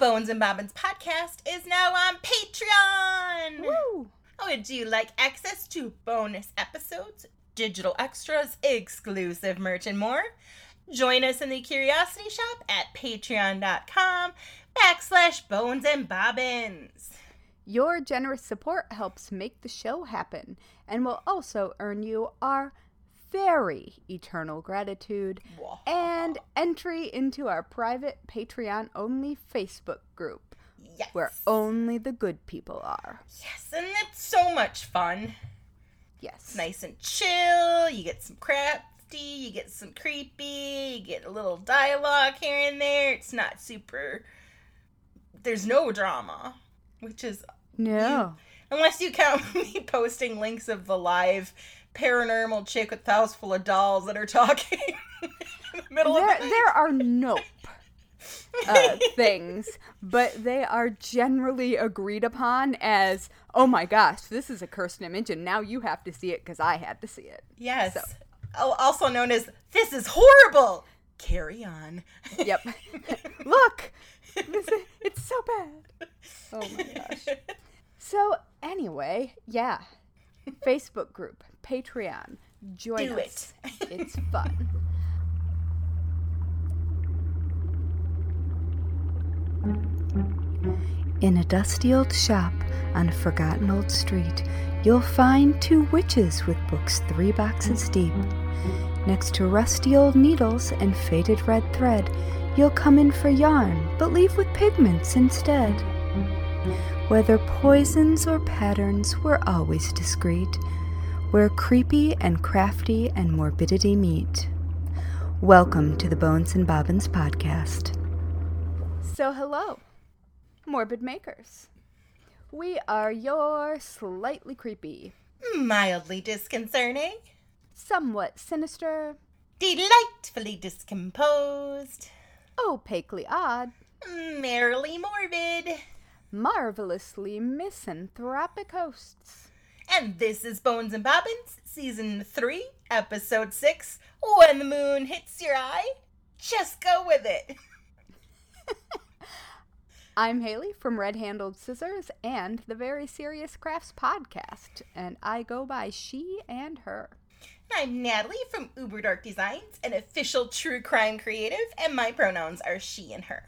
Bones and Bobbins podcast is now on Patreon. Woo! Oh, Would you like access to bonus episodes, digital extras, exclusive merch, and more? Join us in the Curiosity Shop at patreon.com backslash bones and bobbins. Your generous support helps make the show happen and will also earn you our very eternal gratitude and entry into our private Patreon only Facebook group Yes. where only the good people are. Yes, and it's so much fun. Yes. It's nice and chill. You get some crafty, you get some creepy, you get a little dialogue here and there. It's not super. There's no drama, which is No. unless you count me posting links of the live paranormal chick with house full of dolls that are talking in the middle There, of the there are nope uh, things, but they are generally agreed upon as, oh my gosh, this is a cursed image, and now you have to see it because I had to see it. Yes. So- Al- Also known as this is horrible. Carry on. Yep. Look, this is, it's so bad. Oh my gosh. So anyway, yeah, Facebook group, Patreon, join Do us. It's fun. In a dusty old shop on a forgotten old street, you'll find two witches with books three boxes deep. Next to rusty old needles and faded red thread, you'll come in for yarn, but leave with pigments instead. Whether poisons or patterns, we're always discreet, where creepy and crafty and morbidity meet. Welcome to the Bones and Bobbins podcast. So, hello, morbid makers. We are your slightly creepy, Mildly disconcerting. somewhat sinister, Delightfully discomposed. opaquely odd, Merrily morbid. Marvelously misanthropic hosts. And this is Bones and Bobbins, Season 3, Episode 6. When the moon hits your eye, just go with it. I'm Haley from Red Handled Scissors and the Very Serious Crafts podcast, and I go by she and her. I'm Natalie from Uber Dark Designs, an official true crime creative, and my pronouns are she and her.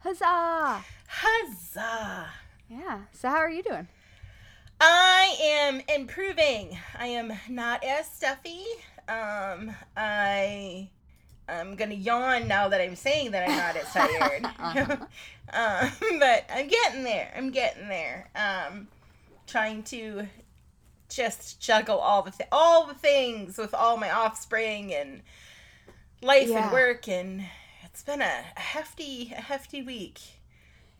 Huzzah! Huzzah! Yeah, so how are you doing? I am improving. I am not as stuffy. Um, I I'm gonna yawn now that I'm saying that I'm not as tired. um, but I'm getting there. I'm getting there. Um, trying to just juggle all the th- all the things with all my offspring and life Yeah. and work, and it's been a, a hefty a hefty week.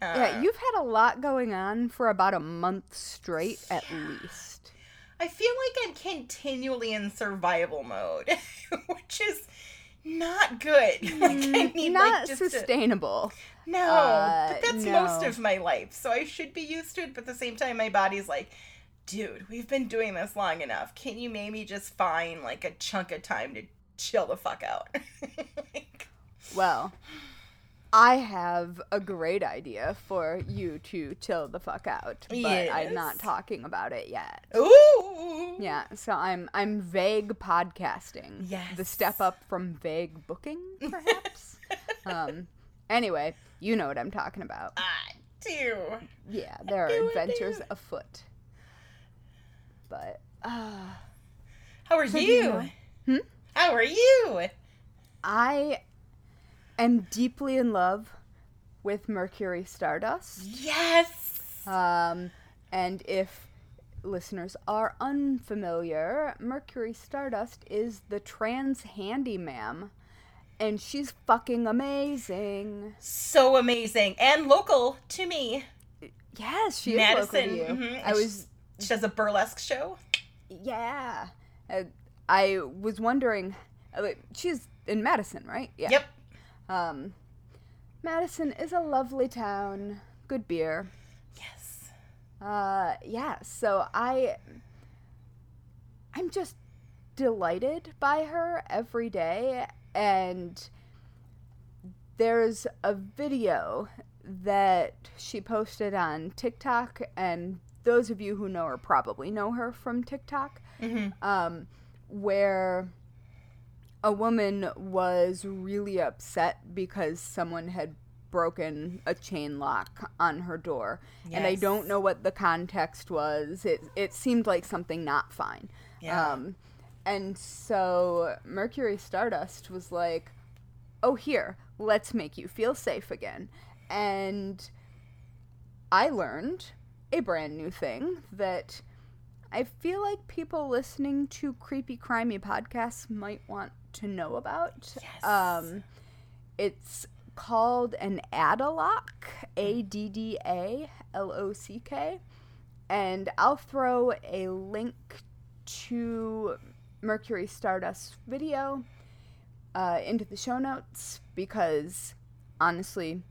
Uh, Yeah, you've had a lot going on for about a month straight at least. I feel like I'm continually in survival mode, which is not good. like I need Mm, Not like sustainable. no, uh, but that's most of my life, so I should be used to it. But at the same time, my body's like, dude, we've been doing this long enough. Can you maybe just find like a chunk of time to chill the fuck out? Like, Well, I have a great idea for you to chill the fuck out, but I'm not talking about it yet. Ooh, Yeah, so I'm I'm vague podcasting. Yes. The step up from vague booking, perhaps. um. Anyway, you know what I'm talking about. I do. Yeah, there do, are adventures afoot. But uh, How are do you? you know- Hmm? How are you? I am deeply in love with Mercury Stardust. Yes. Um, and if listeners are unfamiliar, Mercury Stardust is the trans handyman, and she's fucking amazing. so amazing and local to me. Yes, she is Madison. local to you. mhm, I was, She does a burlesque show. yeah. Uh, I was wondering, uh, she's in Madison, right? Yeah. Yep. Um, Madison is a lovely town. Good beer. Yes. Uh, yeah. So I, I'm just delighted by her every day, and there's a video that she posted on TikTok, and those of you who know her probably know her from TikTok, um, where a woman was really upset because someone had broken a chain lock on her door. And I don't know what the context was. It it seemed like something not fine. Yeah. Um and so Mercury Stardust was like, "Oh here, let's make you feel safe again." And I learned a brand new thing that I feel like people listening to creepy crimey podcasts might want to know about. Yes. Um, it's called an Addalock, A D D A L O C K, and I'll throw a link to Mercury Stardust video uh, into the show notes because honestly,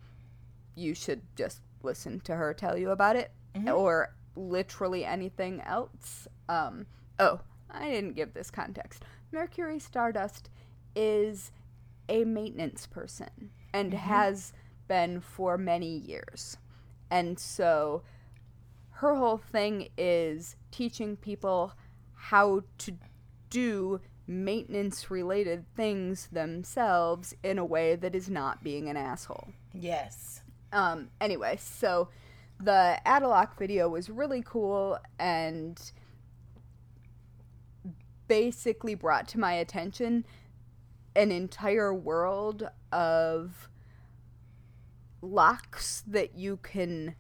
you should just listen to her tell you about it or literally anything else. Um, oh, I didn't give this context. Mercury Stardust is a maintenance person and has been for many years. And so her whole thing is teaching people how to do maintenance related things themselves in a way that is not being an asshole. Yes. Um, anyway, so the Addalock video was really cool and basically brought to my attention an entire world of locks that you can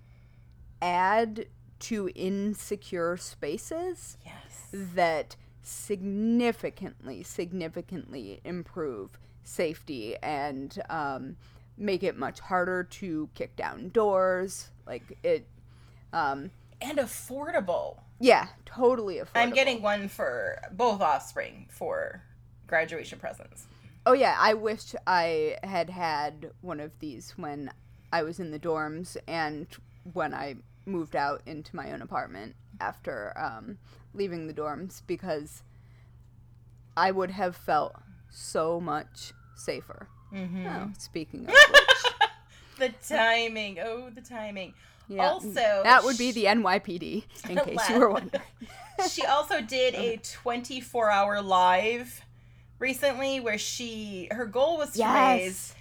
add to insecure spaces Yes. that significantly, significantly improve safety and um, make it much harder to kick down doors. Like it, um, And affordable. yeah, totally affordable. I'm getting one for both offspring for graduation presents. Oh yeah, I wish I had had one of these when I was in the dorms and when I moved out into my own apartment after um, leaving the dorms because I would have felt so much safer. Mm-hmm. Oh, speaking of The timing. Oh, the timing. yeah, Also, that would be the NYPD in case you were wondering. she also did a 24 hour live recently where she her goal was to raise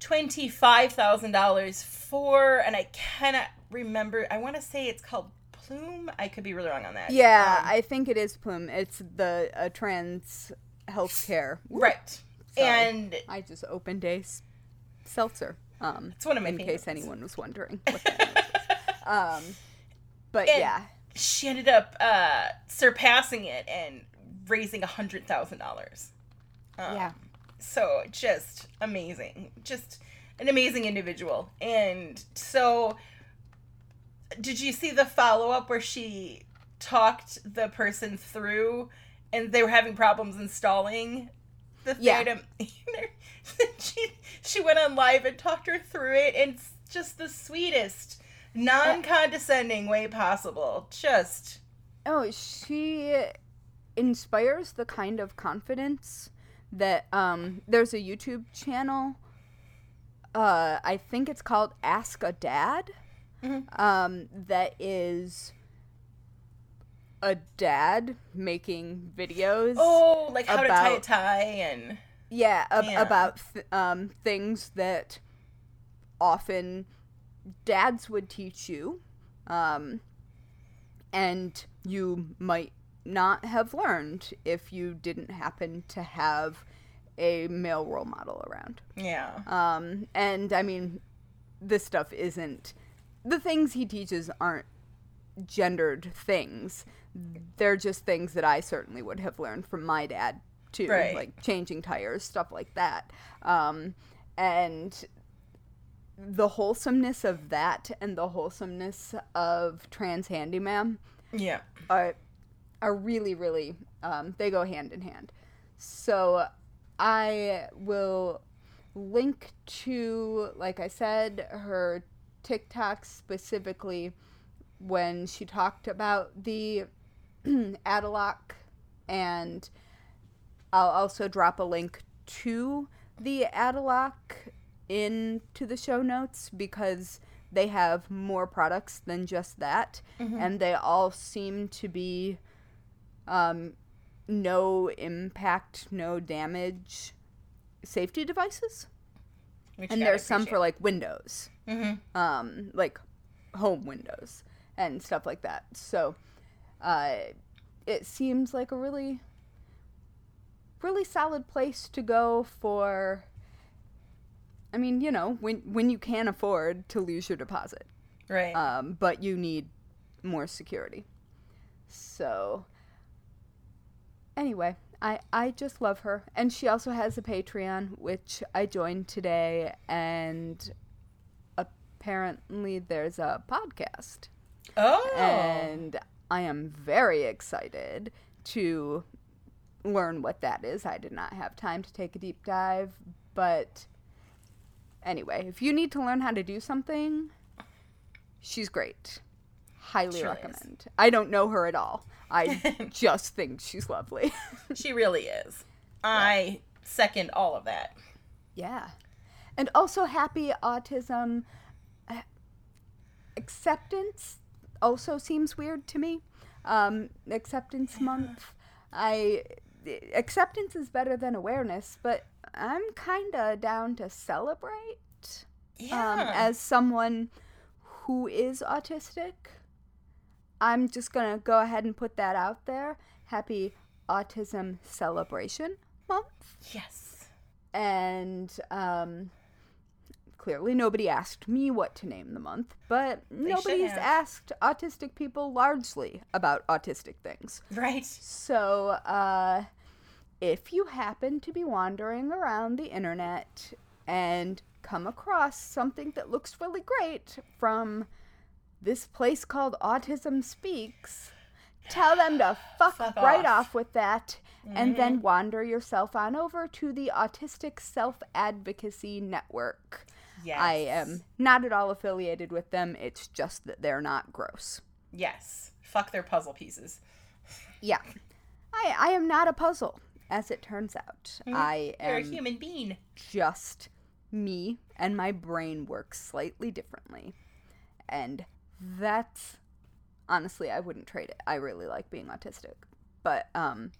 $25,000 for and I cannot remember I want to say it's called Plume I could be really wrong on that Yeah, Um, I think it is Plume. It's the uh, trans healthcare. right Sorry. and I just opened a seltzer. Um, it's one of my in favorites. case anyone was wondering. What that was. um, but And- yeah, she ended up uh surpassing it and raising a hundred thousand dollars Um, yeah, so just amazing just an amazing individual and so did you see the follow-up where she talked the person through and they were having problems installing the Yeah. she she went on live and talked her through it and it's just the sweetest non-condescending way possible just Oh, she inspires the kind of confidence that um there's a YouTube channel uh I think it's called Ask a Dad Mhm. um that is a dad making videos oh like how to tie a tie and yeah, ab- Yeah. about th- um things that often dads would teach you um and you might not have learned if you didn't happen to have a male role model around. yeah Um, and I mean, this stuff isn't the things he teaches aren't gendered things. They're just things that I certainly would have learned from my dad too, Right. like changing tires, stuff like that. Um, and the wholesomeness of that and the wholesomeness of trans handyman yeah are are really really um, they go hand in hand so i will link to like i said her tiktok specifically when she talked about the addalock and i'll also drop a link to the addalock into the show notes because they have more products than just that, and they all seem to be um, no impact, no damage safety devices. Which and there's some for like Windows, um, like home Windows and stuff like that. So uh, it seems like a really, really solid place to go for. I mean, you know, when when you can afford to lose your deposit, right. um, but you need more security. So anyway, I I just love her, and she also has a Patreon, which I joined today, and apparently there's a podcast, oh. and I am very excited to learn what that is. I did not have time to take a deep dive, but anyway, if you need to learn how to do something, she's great. Highly She really is. recommend. I don't know her at all. I just think she's lovely. she really is. I second all of that. yeah. And also happy autism uh, acceptance also seems weird to me. Um, acceptance month. I acceptance is better than awareness, but I'm kind of down to celebrate Yeah. um, as someone who is autistic. I'm just gonna go ahead and put that out there. Happy Autism Celebration Month, yes. and um, clearly nobody asked me what to name the month, but should nobody's asked autistic people largely about autistic things. Right. So, uh, if you happen to be wandering around the internet and come across something that looks really great from this place called Autism Speaks, tell them to fuck, Fuck right off. off with that and then wander yourself on over to the Autistic Self Advocacy Network. Yes. I am not at all affiliated with them, it's just that they're not gross. Yes. Fuck their puzzle pieces. Yeah. I I am not a puzzle, as it turns out. I am You're a human being. just me and my brain works slightly differently. And that's honestly I wouldn't trade it. I really like being autistic. But um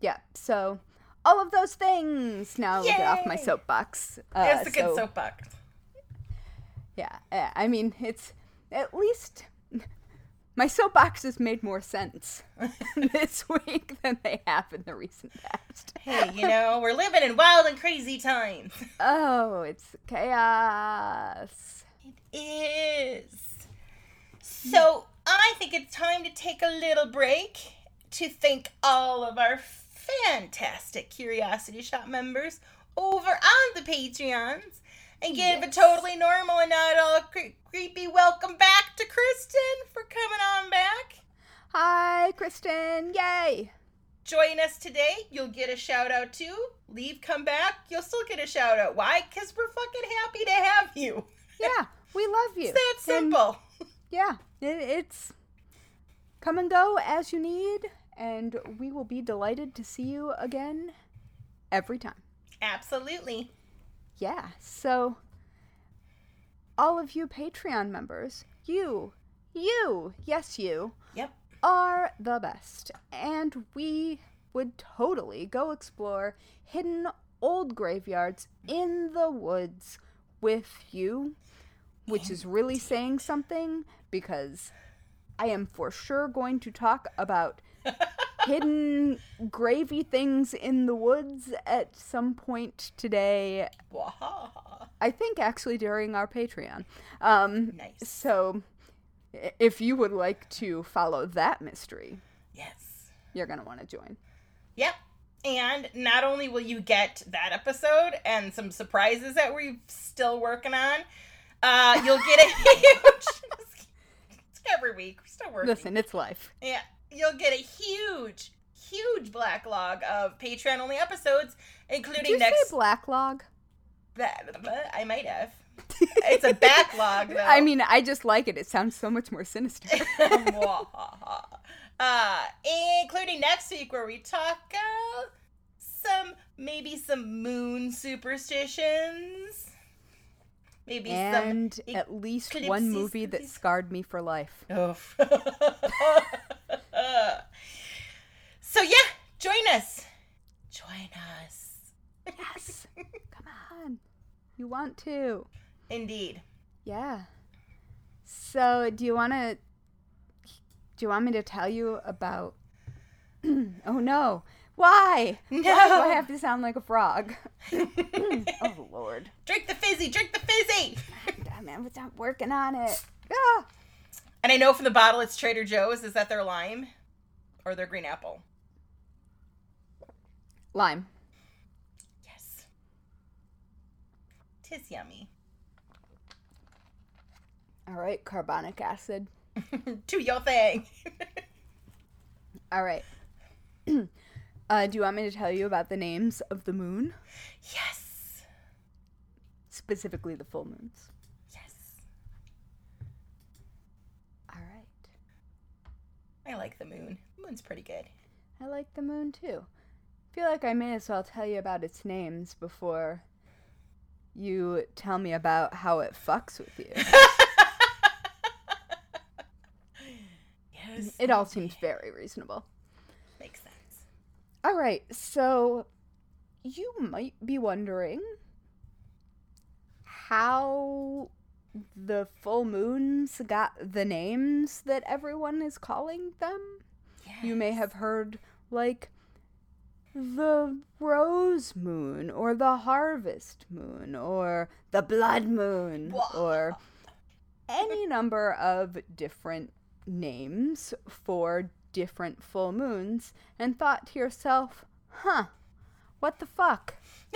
yeah, so all of those things. Now I'll get off my soapbox. Uh, it's a good so- soapbox. Yeah, uh, I mean, it's at least my soapbox soapboxes made more sense this week than they have in the recent past. Hey, you know, we're living in wild and crazy times. Oh, it's chaos. It is. So, I think it's time to take a little break to thank all of our fantastic Curiosity Shop members over on the Patreons and give a totally normal and not all cre- creepy welcome back to Kristen for coming on back. Hi, Kristen. Yay. Join us today. You'll get a shout out too. Leave, come back. You'll still get a shout out. Why? Because we're fucking happy to have you. Yeah, we love you. It's that And, simple. yeah, it, it's come and go as you need, and we will be delighted to see you again every time. Absolutely. Yeah, so all of you Patreon members, you, you, yes, you, Yep. are the best. And we would totally go explore hidden old graveyards in the woods with you, which is really saying something because I am for sure going to talk about hidden gravy things in the woods at some point today. I think actually during our Patreon. Um, Nice. So if you would like to follow that mystery, Yes. you're going to want to join. Yep. And not only will you get that episode and some surprises that we're still working on, uh, you'll get a huge. it's every week. We're still working. Listen, it's life. Yeah. You'll get a huge, huge backlog of Patreon only episodes, including Did you next. say Blacklog? Ba- I might have. It's a backlog, though. I mean, I just like it. It sounds so much more sinister. uh, including next week where we talk uh, some maybe some moon superstitions. Maybe and some at least eclipses, one movie that scarred me for life. So yeah, join us. Join us. Yes. Come on. You want to. Indeed. Yeah. So, do you want to Do you want me to tell you about Oh no. Why? No. Why do I have to sound like a frog? oh lord. Drink the fizzy. Drink the fizzy. Damn it, I'm working on it. Ah. And I know from the bottle it's Trader Joe's. Is that their lime or their green apple? Lime. Yes. Tis yummy. All right, carbonic acid. Do your thing. All right. uh, do you want me to tell you about the names of the moon? yes. Specifically the full moons. Yes. All right. I like the moon. The Moon's pretty good. I like the moon too. feel like I may as well tell you about its names before you tell me about how it fucks with you. yes. it all seems very reasonable. All right, so you might be wondering how the full moons got the names that everyone is calling them. You may have heard like the rose moon or the harvest moon or the blood moon Wha- or any number of different names for different full moons and thought to yourself, huh, what the fuck?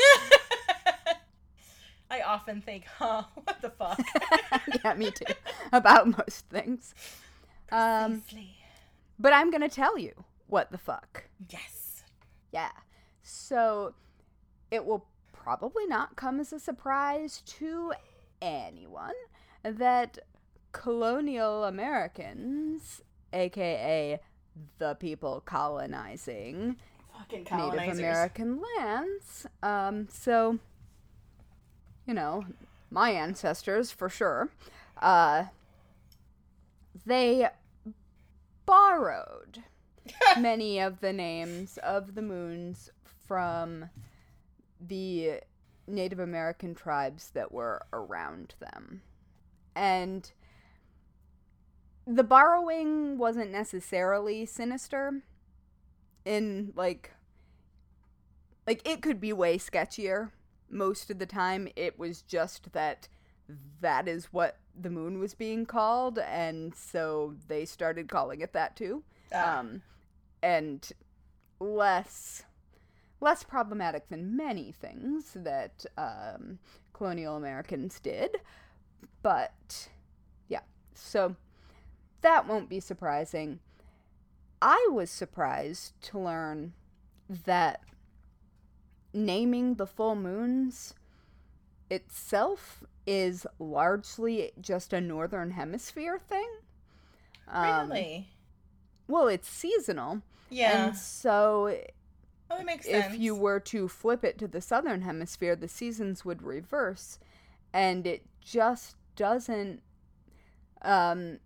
I often think, huh, what the fuck? yeah, me too. About most things. Um, but I'm going to tell you what the fuck. yes. Yeah. So it will probably not come as a surprise to anyone that colonial Americans, aka the people colonizing Fucking Native. American lands, um, so you know, my ancestors for sure, uh, they borrowed many of the names of the moons from the Native American tribes that were around them. And the borrowing wasn't necessarily sinister in like like it could be way sketchier most of the time it was just that that is what the moon was being called and so they started calling it that too Ah. um, and less less problematic than many things that um, colonial Americans did, but yeah, so that won't be surprising. I was surprised to learn that naming the full moons itself is largely just a northern hemisphere thing. Um, really? Well, it's seasonal. Yeah. And so oh, makes sense. if you were to flip it to the southern hemisphere, the seasons would reverse. And it just doesn't. Um,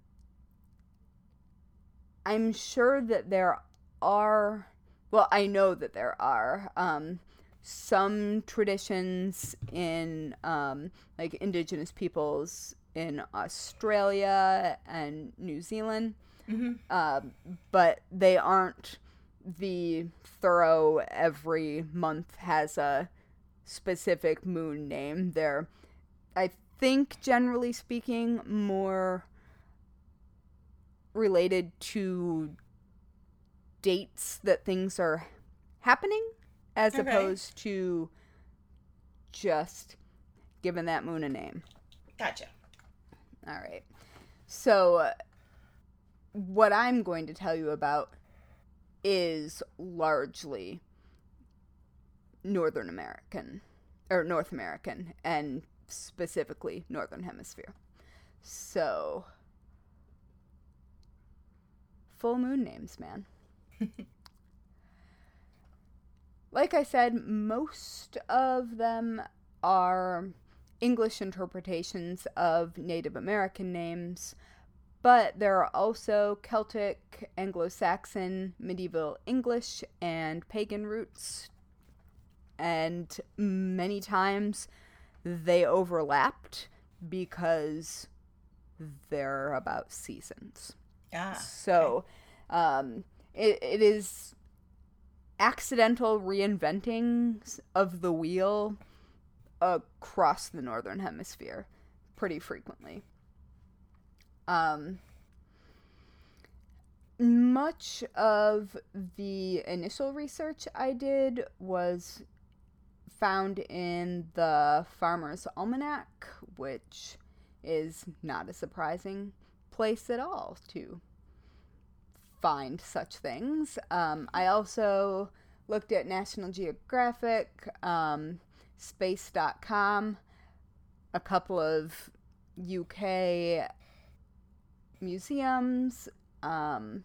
I'm sure that there are. Well, I know that there are um, some traditions in um, like indigenous peoples in Australia and New Zealand Mhm. um, but they aren't the thorough every month has a specific moon name. They're, I think, generally speaking, more related to dates that things are happening as Okay. opposed to just giving that moon a name. Gotcha. All right. So, uh, what I'm going to tell you about is largely Northern American, or North American, and specifically Northern Hemisphere. So, full moon names, man. like I said, most of them are English interpretations of Native American names, but there are also Celtic, Anglo Saxon, medieval English, and pagan roots. And many times they overlapped because they're about seasons. Ah. So um, it, it is accidental reinventing of the wheel across the northern hemisphere pretty frequently. Um, much of the initial research I did was found in the Farmer's Almanac, which is not a surprising place at all to find such things. Um, I also looked at National Geographic, um, space.com, a couple of UK museums, um,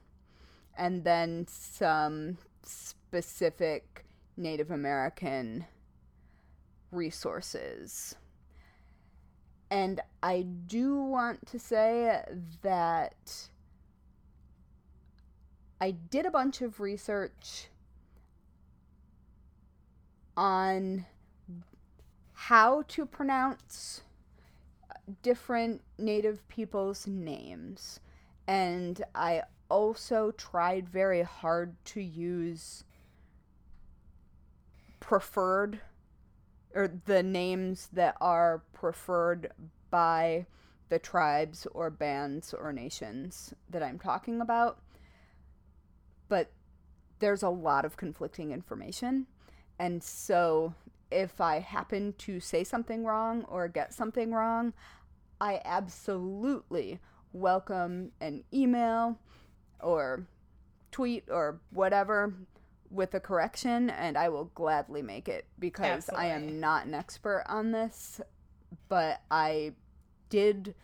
and then some specific Native American resources. And I do want to say that I did a bunch of research on how to pronounce different native people's names. And I also tried very hard to use preferred or the names that are preferred by the tribes or bands or nations that I'm talking about. But there's a lot of conflicting information. And so if I happen to say something wrong or get something wrong, I absolutely welcome an email or tweet or whatever with a correction and I will gladly make it because Absolutely. I am not an expert on this, but I did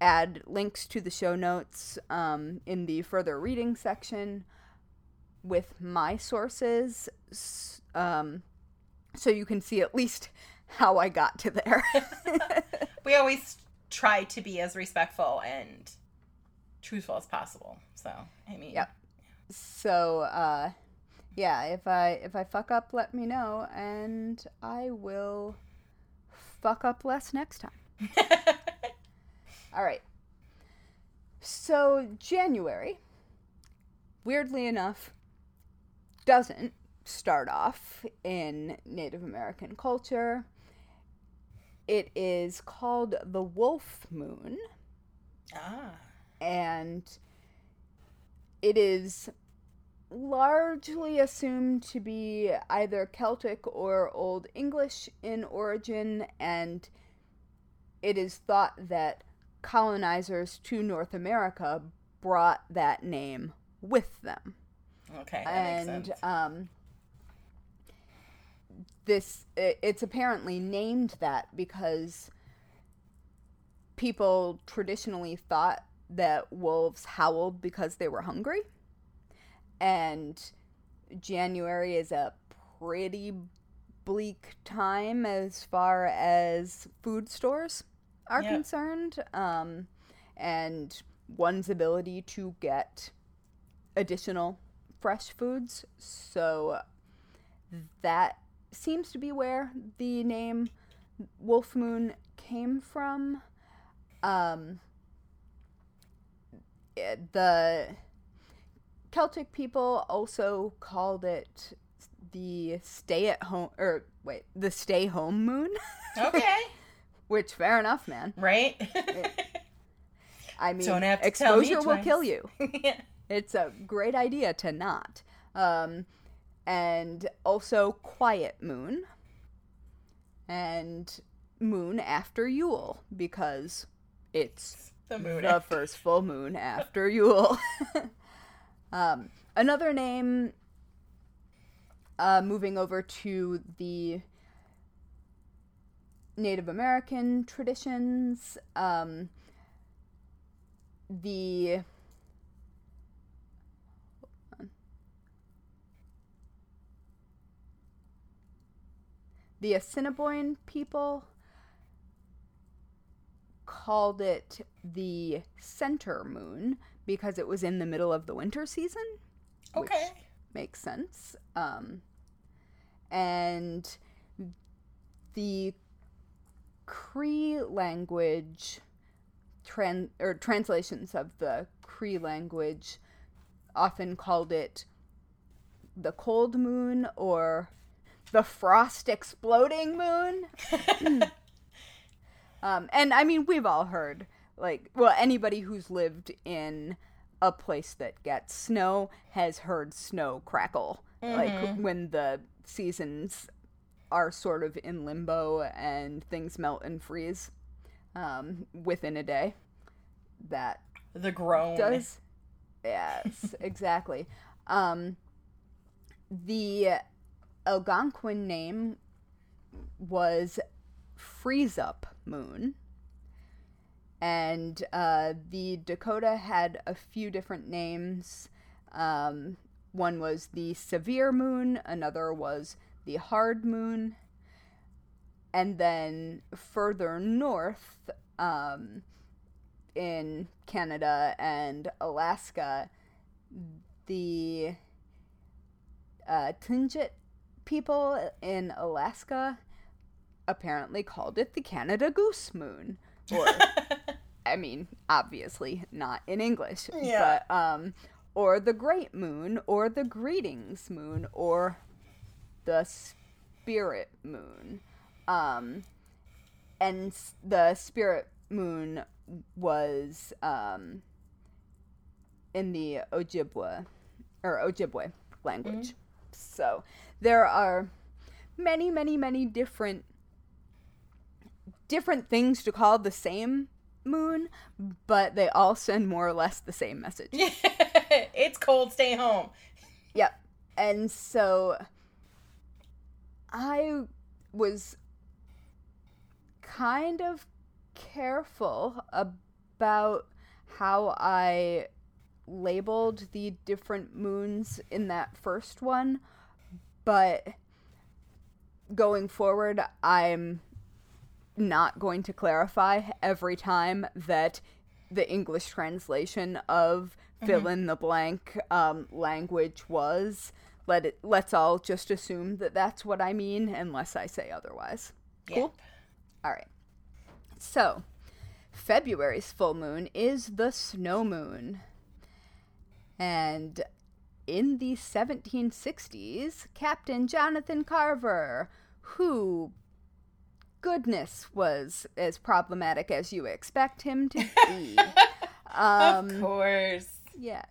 add links to the show notes um, in the further reading section with my sources um, so you can see at least how I got to there. we always try to be as respectful and truthful as possible. So, I mean, yep. So, uh, yeah, if I if I fuck up, let me know, and I will fuck up less next time. All right. So January, weirdly enough, doesn't start off in Native American culture. It is called the wolf moon. Ah. And it is largely assumed to be either Celtic or Old English in origin, and it is thought that colonizers to North America brought that name with them. Okay, and um, this it's apparently named that because people traditionally thought that wolves howled because they were hungry and January is a pretty bleak time as far as food stores are yep. concerned um, and one's ability to get additional fresh foods so that seems to be where the name wolf moon came from um, the Celtic people also called it the stay at home or wait, the stay home moon. Okay. Which fair enough, man. Right? I mean, Don't have to exposure will kill you. yeah. It's a great idea to not. Um, and also quiet moon and moon after Yule because it's the moon the first full moon after Yule. Um, another name, uh, moving over to the Native American traditions, um, the the Assiniboine people called it the center moon because it was in the middle of the winter season. Okay. makes sense. Um, and the Cree language tran- or translations of the Cree language often called it the cold moon or the frost exploding moon. Um, and I mean, we've all heard, like, well, anybody who's lived in a place that gets snow has heard snow crackle. Like, when the seasons are sort of in limbo and things melt and freeze um, within a day. That The groan. does. Yes, exactly. Um, the Algonquin name was Freeze Up Moon. And uh, the Dakota had a few different names. Um, one was the Severe Moon, another was the Hard Moon. And then further north, um, in Canada and Alaska, the uh, Tlingit people in Alaska apparently called it the Canada Goose Moon. Or, I mean, obviously not in English, Yeah. but um, or the Great Moon, or the Greetings Moon, or the Spirit Moon. Um, and the Spirit Moon was um, in the Ojibwe or Ojibwe language. So there are many, many, many different different things to call the same moon, but they all send more or less the same message. it's cold. Stay home. Yep. And so I was kind of careful about how I labeled the different moons in that first one, but going forward, I'm not going to clarify every time that the English translation of fill in the blank um, language was. Let it. Let's all just assume that that's what I mean, unless I say otherwise. Cool. All right. So, February's full moon is the snow moon. And in the 1760s, Captain Jonathan Carver, who goodness was as problematic as you expect him to be. um, of course. yeah.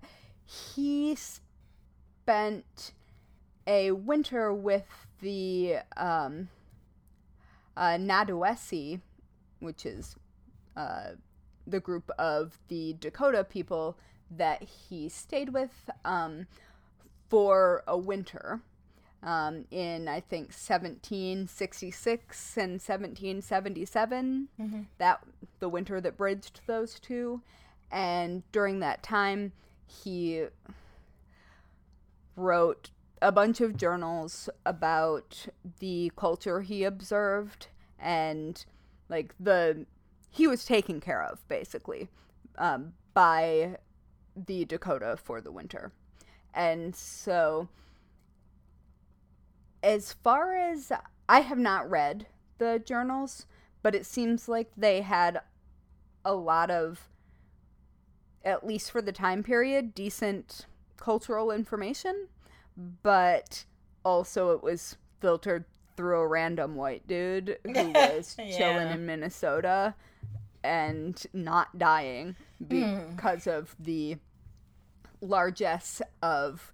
He spent a winter with the um, uh, Nadawesi, which is uh, the group of the Dakota people that he stayed with um, for a winter. Um, in I think 1766 and 1777, that the winter that bridged those two, and during that time, he wrote a bunch of journals about the culture he observed and like the he was taken care of basically um, by the Dakota for the winter. And so as far as I have not read the journals, but it seems like they had a lot of at least for the time period decent cultural information, but also it was filtered through a random white dude who was chilling in Minnesota and not dying hmm. because of the largesse of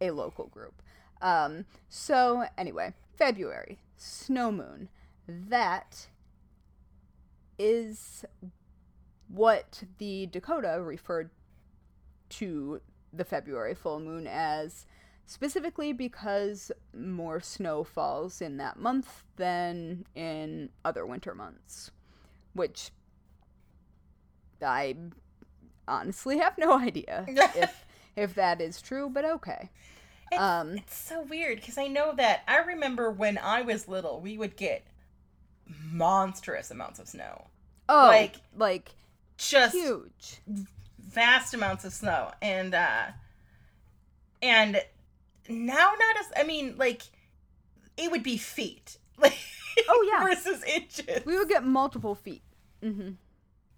a local group. Um, so, anyway, February, snow moon. That is what the Dakota referred to the February full moon as, specifically because more snow falls in that month than in other winter months, which I honestly have no idea if if that is true, but okay. It's, Um, it's so weird because I know that I remember when I was little, we would get monstrous amounts of snow. Oh, Like, like just huge. vast amounts of snow and uh and now not as i mean like it would be feet like Oh, yeah. versus inches We would get multiple feet. Mm-hmm.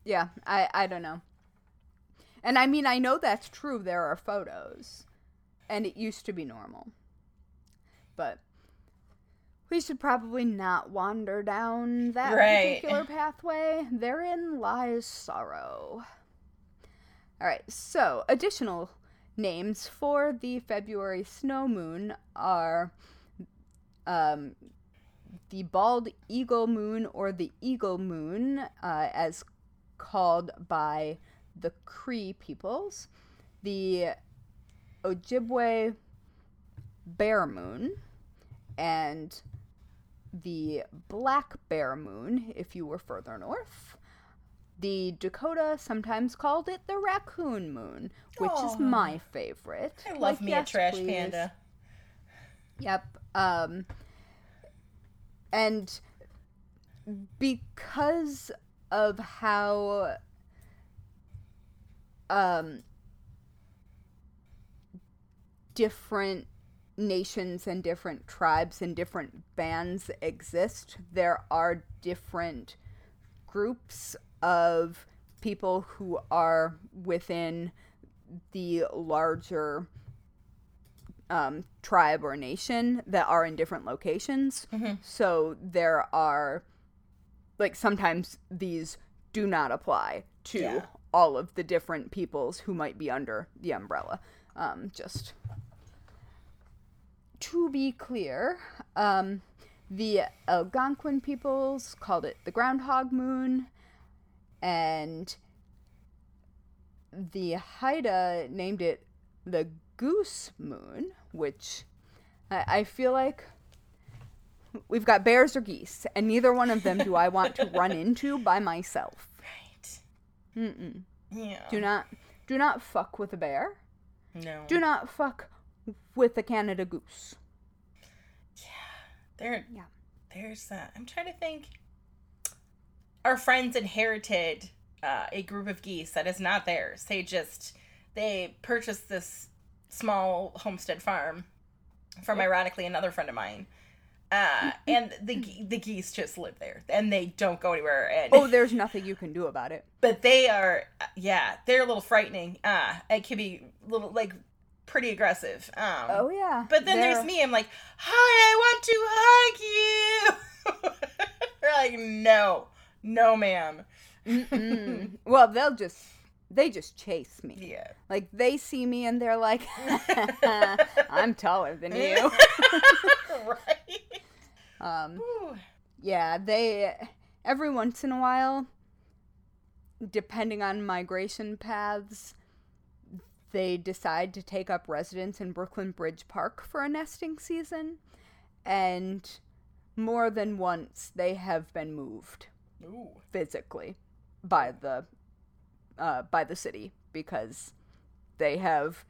Yeah, I I don't know. And I mean, I know that's true. There are photos, and it used to be normal. But we should probably not wander down that Right. particular pathway. Therein lies sorrow. All right. So, additional names for the February snow moon are um, the bald eagle moon or the eagle moon, uh, as called by the Cree peoples, the Ojibwe bear moon, and the black bear moon if you were further north. The Dakota sometimes called it the raccoon moon, which is my favorite. i love Like, me yes, a trash please. panda Yep. Um, and because of how um, different nations and different tribes and different bands exist, there are different groups of people who are within the larger um, tribe or nation that are in different locations. So there are, like, sometimes these do not apply to Yeah. all of the different peoples who might be under the umbrella. Um, just to be clear, um, the Algonquin peoples called it the Groundhog Moon, and the Haida named it the Goose Moon, which I, I feel like we've got bears or geese, and neither one of them do I want to run into by myself. right Mm-mm. yeah Do not, do not fuck with a bear. no Do not fuck with a Canada goose. Yeah. there Yeah. there's uh, i'm trying to think our friends inherited uh, a group of geese that is not theirs they just they purchased this small homestead farm from ironically another friend of mine uh, and the the geese just live there and they don't go anywhere and Oh, there's nothing you can do about it. but they are uh, yeah they're a little frightening uh it can be a little like pretty aggressive um Oh yeah. but then They're- there's me i'm like hi i want to hug you they're like no no ma'am well, they'll just they just chase me. yeah Like they see me and they're like, "I'm taller than you." right Um, Ooh. yeah, they every once in a while, depending on migration paths, they decide to take up residence in Brooklyn Bridge Park for a nesting season, and more than once they have been moved Ooh. physically by the uh, by the city because they have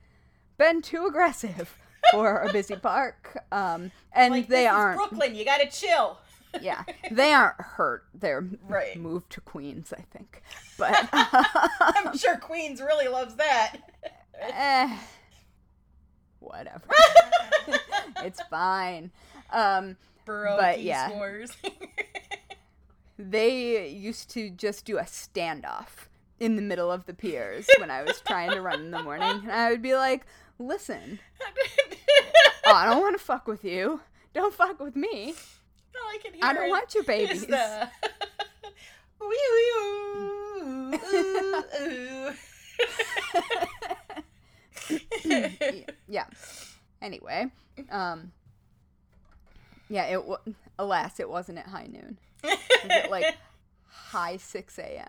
been too aggressive for a busy park, um, and like they aren't. brooklyn you gotta chill yeah, they aren't hurt. They're Right. moved to Queens, I think. But i'm sure queens really loves that eh, whatever. it's fine. Um, Burrow But, yeah. wars they used to just do a standoff in the middle of the piers when I was trying to run in the morning, and I would be like, "Listen, oh, I don't want to fuck with you. Don't fuck with me. All I can hear I don't want your babies." the ooh, ooh. yeah. Anyway, um, yeah. It wa alas, it wasn't at high noon. Was at like high six a.m.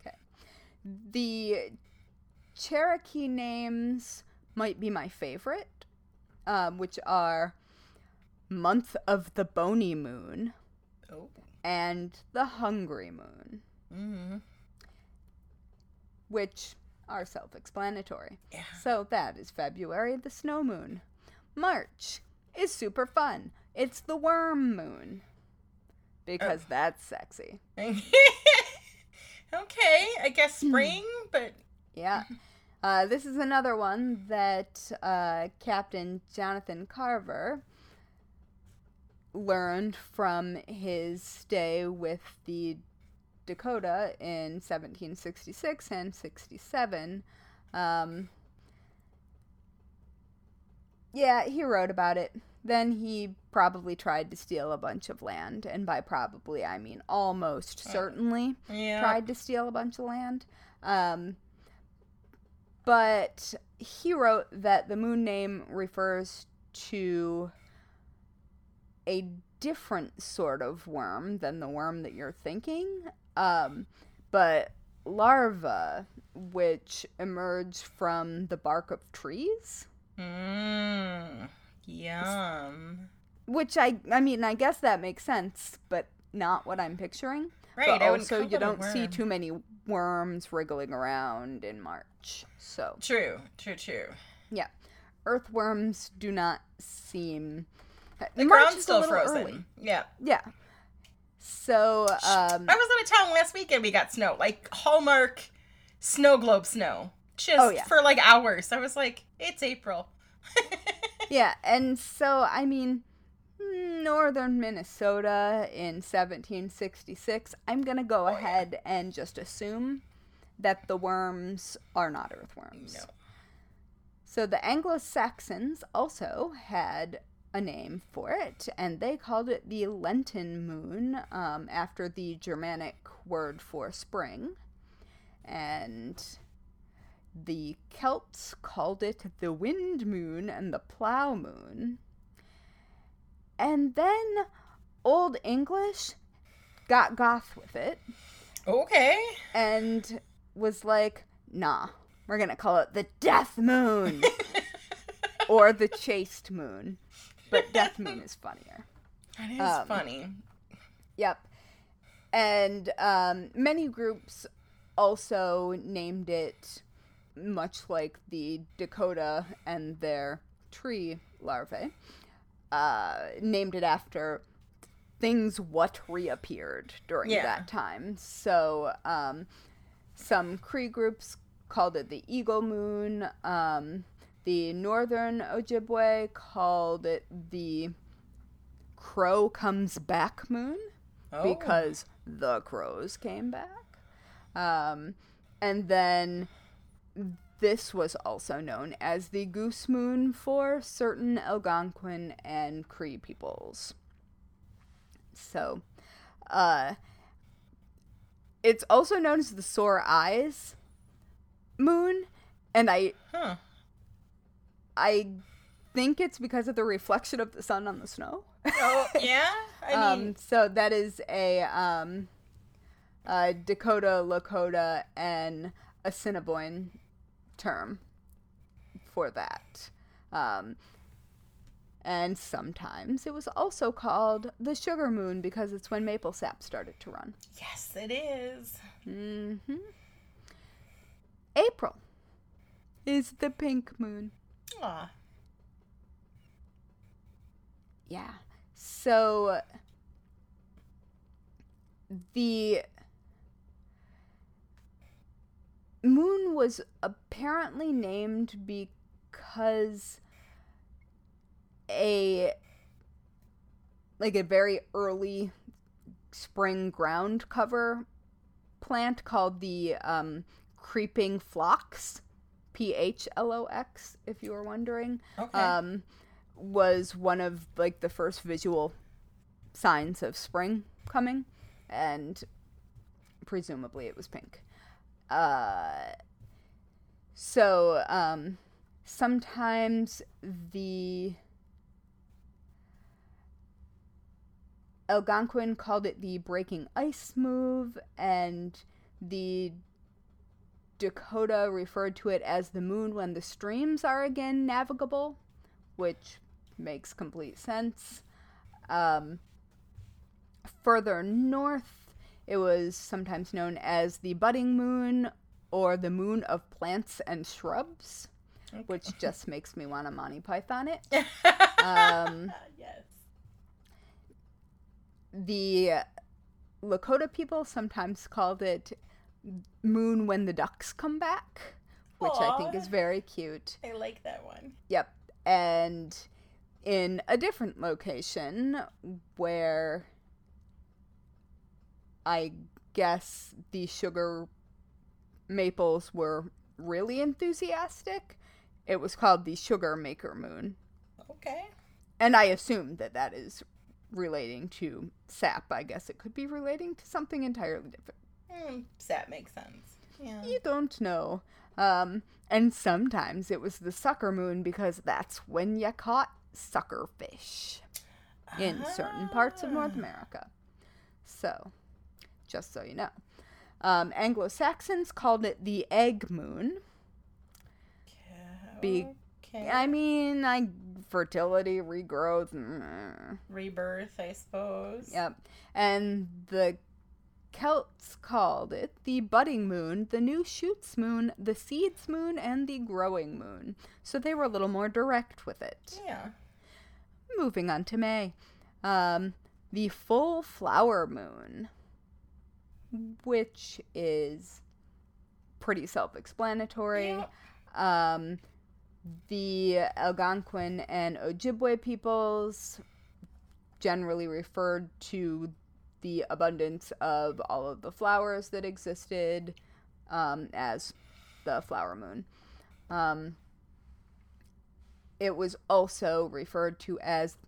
Okay. The Cherokee names might be my favorite, um, which are Month of the Bony Moon oh. and the Hungry Moon, Mm-hmm. which are self explanatory. Yeah. So that is February, the snow moon. March is super fun. It's the worm moon. because that's sexy. okay, I guess spring, but Yeah. Uh, this is another one that uh, Captain Jonathan Carver learned from his stay with the Dakota in 1766 and 67. Um, yeah, he wrote about it. Then he probably tried to steal a bunch of land, and by probably I mean almost certainly yeah. tried to steal a bunch of land. Um, but he wrote that the moon name refers to a different sort of worm than the worm that you're thinking. Um, but larvae, which emerge from the bark of trees. Mmm. Yum. Which I, I mean, I guess that makes sense, but not what I'm picturing. Right. but also you don't see too many worms wriggling around in March. So True. True. True. yeah, earthworms do not seem. The March ground's is still frozen. early. Yeah. Yeah. So um, I was out of town last weekend. We got snow, like Hallmark snow globe snow, just Oh, yeah. for like hours. I was like, it's April. yeah, and so I mean, northern Minnesota in 1766. I'm gonna go Oh, yeah. ahead and just assume that the worms are not earthworms. No. So the Anglo Saxons also had a name for it, and they called it the Lenten moon um, after the Germanic word for spring. And the Celts called it the wind moon and the plow moon. And then Old English got goth with it Okay. and was like, nah, we're gonna call it the death moon or the chaste moon. But death moon is funnier. That is Um, funny. Yep. And um, many groups also named it, much like the Dakota and their tree larvae, uh, named it after things what reappeared during Yeah. that time. So um, some Cree groups called it the Eagle Moon. Um, the Northern Ojibwe called it the Crow Comes Back Moon Oh. because the crows came back. Um, and then this was also known as the Goose Moon for certain Algonquin and Cree peoples. So, uh, it's also known as the Sore Eyes Moon, and I Huh. I think it's because of the reflection of the sun on the snow. Oh yeah. I mean, um, so that is a um, uh, Dakota, Lakota, and Assiniboine term for that. Um, and sometimes it was also called the sugar moon because it's when maple sap started to run. yes, it is. hmm April is the pink moon. Aw. Yeah. So the moon was apparently named because a like a very early spring ground cover plant called the um, creeping phlox p-h-l-o-x if you were wondering Okay. um, was one of like the first visual signs of spring coming, and presumably it was pink. Uh, so um, sometimes the Algonquin called it the breaking ice move, and the Dakota referred to it as the moon when the streams are again navigable, which makes complete sense. Um, further north, it was sometimes known as the budding moon or the moon of plants and shrubs, which just makes me want to Monty Python it. Um, yes. the Lakota people sometimes called it moon when the ducks come back, which I think is very cute. I like that one. Yep. And in a different location where I guess the sugar maples were really enthusiastic, it was called the Sugar Maker Moon. Okay. And I assume that that is relating to sap. I guess it could be relating to something entirely different. Hmm, that makes sense. Yeah. You don't know. Um, and sometimes it was the sucker moon because that's when you caught sucker fish in certain parts of North Ah. America. So, just so you know. Um, Anglo Saxons called it the egg moon. Be- okay. I mean, I fertility, regrowth. mm, Rebirth, I suppose. Yep. And the Celts called it the budding moon, the new shoots moon, the seeds moon, and the growing moon. So they were a little more direct with it. Yeah. Moving on to May. Um, the full flower moon, which is pretty self explanatory. Yep. Um, the Algonquin and Ojibwe peoples generally referred to the abundance of all of the flowers that existed um, as the flower moon. Um, it was also referred to as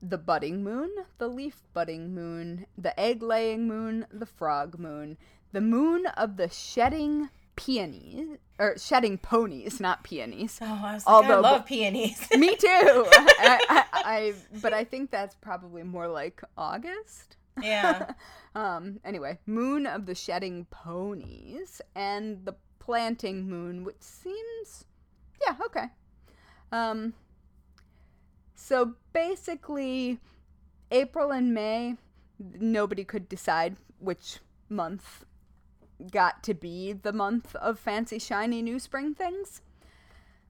the budding moon, the leaf budding moon, the egg laying moon, the frog moon, the moon of the shedding peonies, or shedding ponies, not peonies. Oh, I was like, Although- I love peonies. Me too. I, I, I, but I think that's probably more like August. Yeah. Um. Anyway, moon of the shedding ponies and the planting moon, which seems, yeah, okay. Um. So basically, April and May, nobody could decide which month got to be the month of fancy shiny new spring things.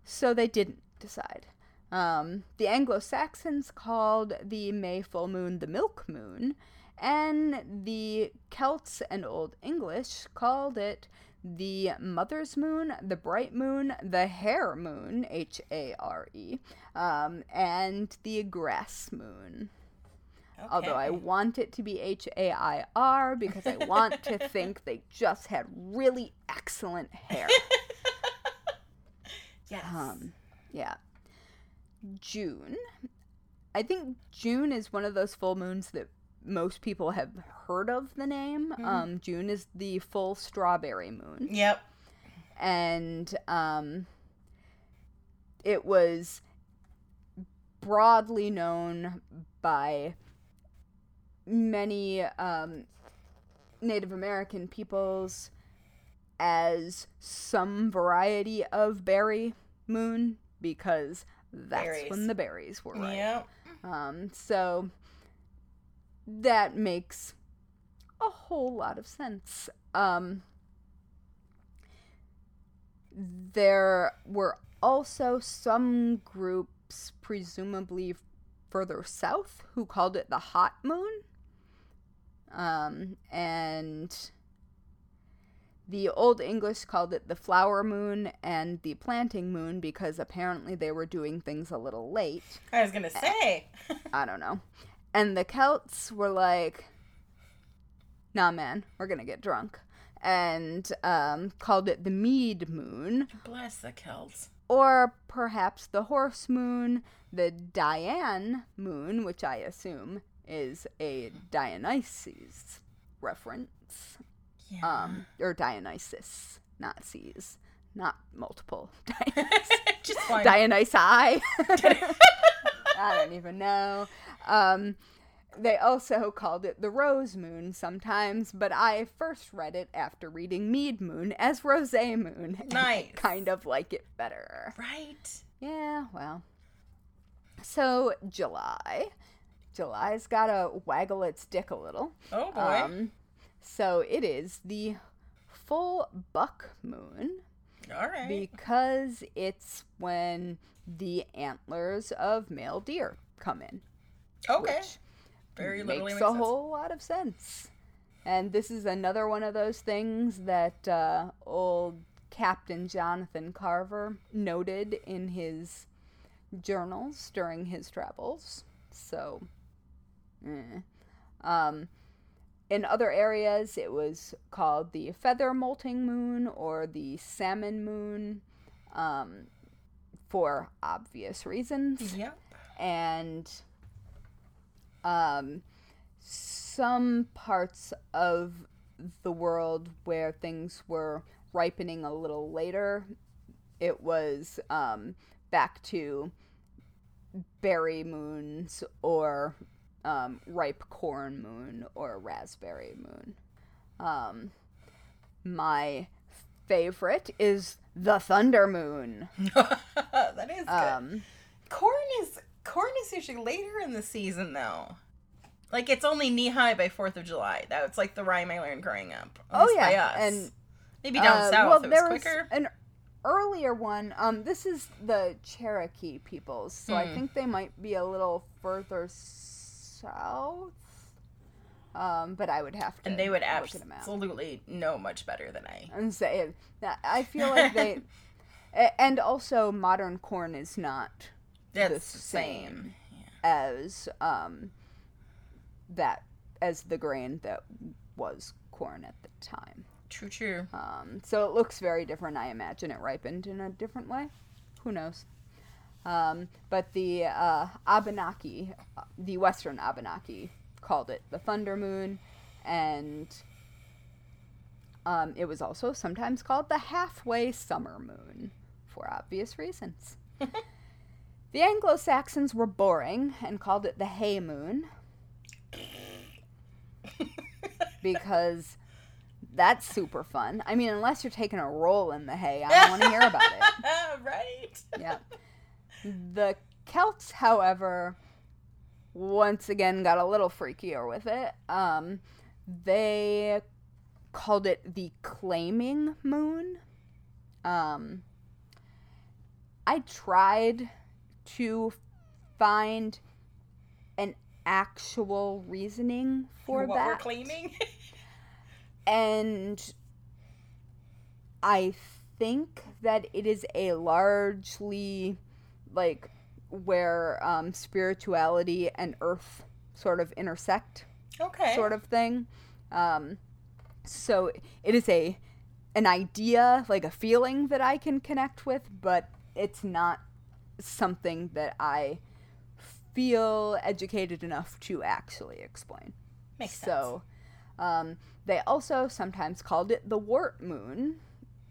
So they didn't decide. Um, the Anglo Saxons called the May full moon the milk moon, and the Celts and Old English called it the mother's moon, the bright moon, the hare moon, H A R E, um, and the grass moon. Although I want it to be H A I R because I want to think they just had really excellent hair. Yes. Um, yeah. June. I think June is one of those full moons that most people have heard of the name. Um, June is the full strawberry moon. Yep. And um, it was broadly known by many um, Native American peoples as some variety of berry moon because that's Berries. when the berries were ripe. Yep. Um, so that makes a whole lot of sense. Um, there were also some groups, presumably further south, who called it the hot moon. Um, and the Old English called it the flower moon and the planting moon because apparently they were doing things a little late. I was gonna say. I don't know. And the Celts were like, nah, man, we're going to get drunk. And um, called it the Mead Moon, Bless the Celts. or perhaps the Horse Moon, the Diane Moon, which I assume is a Dionysus reference. Yeah. Um, or Dionysus, not C's, not multiple. Dionysus. Just one. Dionysi. I don't even know. Um, they also called it the Rose Moon sometimes, but I first read it after reading Mead Moon as Rose Moon. Nice. kind of like it better. right. Yeah, well. So, July. July's got to waggle its dick a little. Oh boy. Um, so, it is the full buck moon All right. because it's when the antlers of male deer come in. Okay. Very literally makes makes a sense. whole lot of sense. And this is another one of those things that uh, old Captain Jonathan Carver noted in his journals during his travels. So, eh. um, in other areas, it was called the feather molting moon or the salmon moon um, for obvious reasons. Yep. And um, some parts of the world where things were ripening a little later, it was um, back to berry moons or um, ripe corn moon or raspberry moon. Um, my favorite is the thunder moon. that is good. Um, corn is corn is usually later in the season though. Like it's only knee high by Fourth of July. That's like the rhyme I learned growing up. Oh yeah, and maybe down uh, south well, it was there quicker. was an earlier one. Um, this is the Cherokee peoples, so I Hmm. think they might be a little further south. Um, but I would have to. and they would absolutely know much better than I. and say that I feel like they, and also modern corn is not That's the same same. as um that as the grain that was corn at the time. True, true. Um, so it looks very different. I imagine it ripened in a different way. Who knows? Um, but the uh, Abenaki, the Western Abenaki, called it the Thunder Moon, and um, it was also sometimes called the Halfway Summer Moon for obvious reasons. the Anglo Saxons were boring and called it the Hay Moon because that's super fun. I mean, unless you're taking a roll in the hay, I don't want to hear about it. right. Yeah. The Celts, however, once again got a little freakier with it. Um, they called it the claiming moon. Um, I tried to find an actual reasoning for what that we're claiming. and I think that it is a largely like where um, spirituality and earth sort of intersect okay. sort of thing. Um, so it is a an idea, like a feeling that I can connect with, but it's not something that I feel educated enough to actually explain. Makes sense. so, um, they also sometimes called it the wort moon,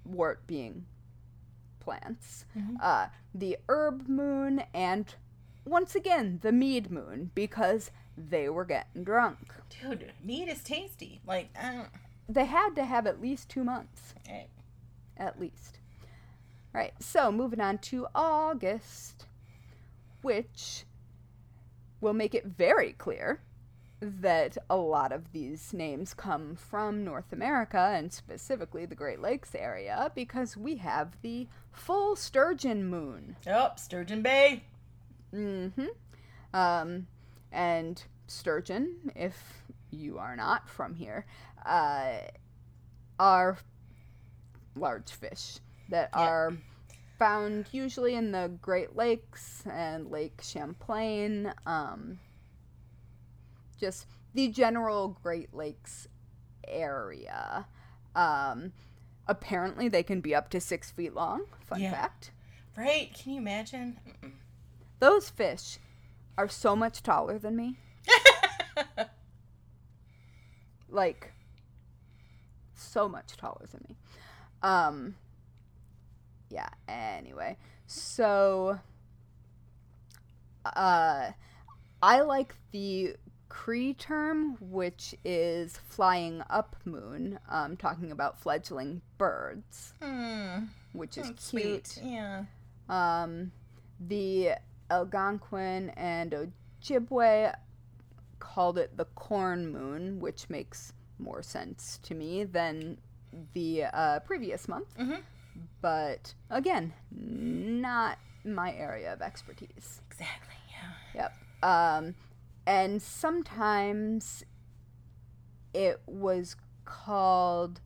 wort being plants, Mhm. uh, the herb moon, and once again the mead moon because they were getting drunk. Dude, meat is tasty. Like, I don't. They had to have at least two months, at least. Right, so moving on to August, which will make it very clear that a lot of these names come from North America and specifically the Great Lakes area because we have the full sturgeon moon. Oh, Sturgeon Bay. Mm-hmm. Um, and sturgeon, if you are not from here, uh, are large fish that Yeah. are found usually in the Great Lakes and Lake Champlain. Um, just the general Great Lakes area. Um, apparently, they can be up to six feet long. Fun Yeah. fact. Right? Can you imagine? Mm-mm. Those fish are so much taller than me. Like so much taller than me. Um yeah, anyway. So uh I like the Cree term, which is flying up moon, um, talking about fledgling birds, Hmm. which is That's cute. sweet. Yeah. Um, the Algonquin and Ojibwe called it the corn moon, which makes more sense to me than the uh, previous month. Mhm. But again, not my area of expertise. Exactly. Yeah. Yep. Um, and sometimes it was called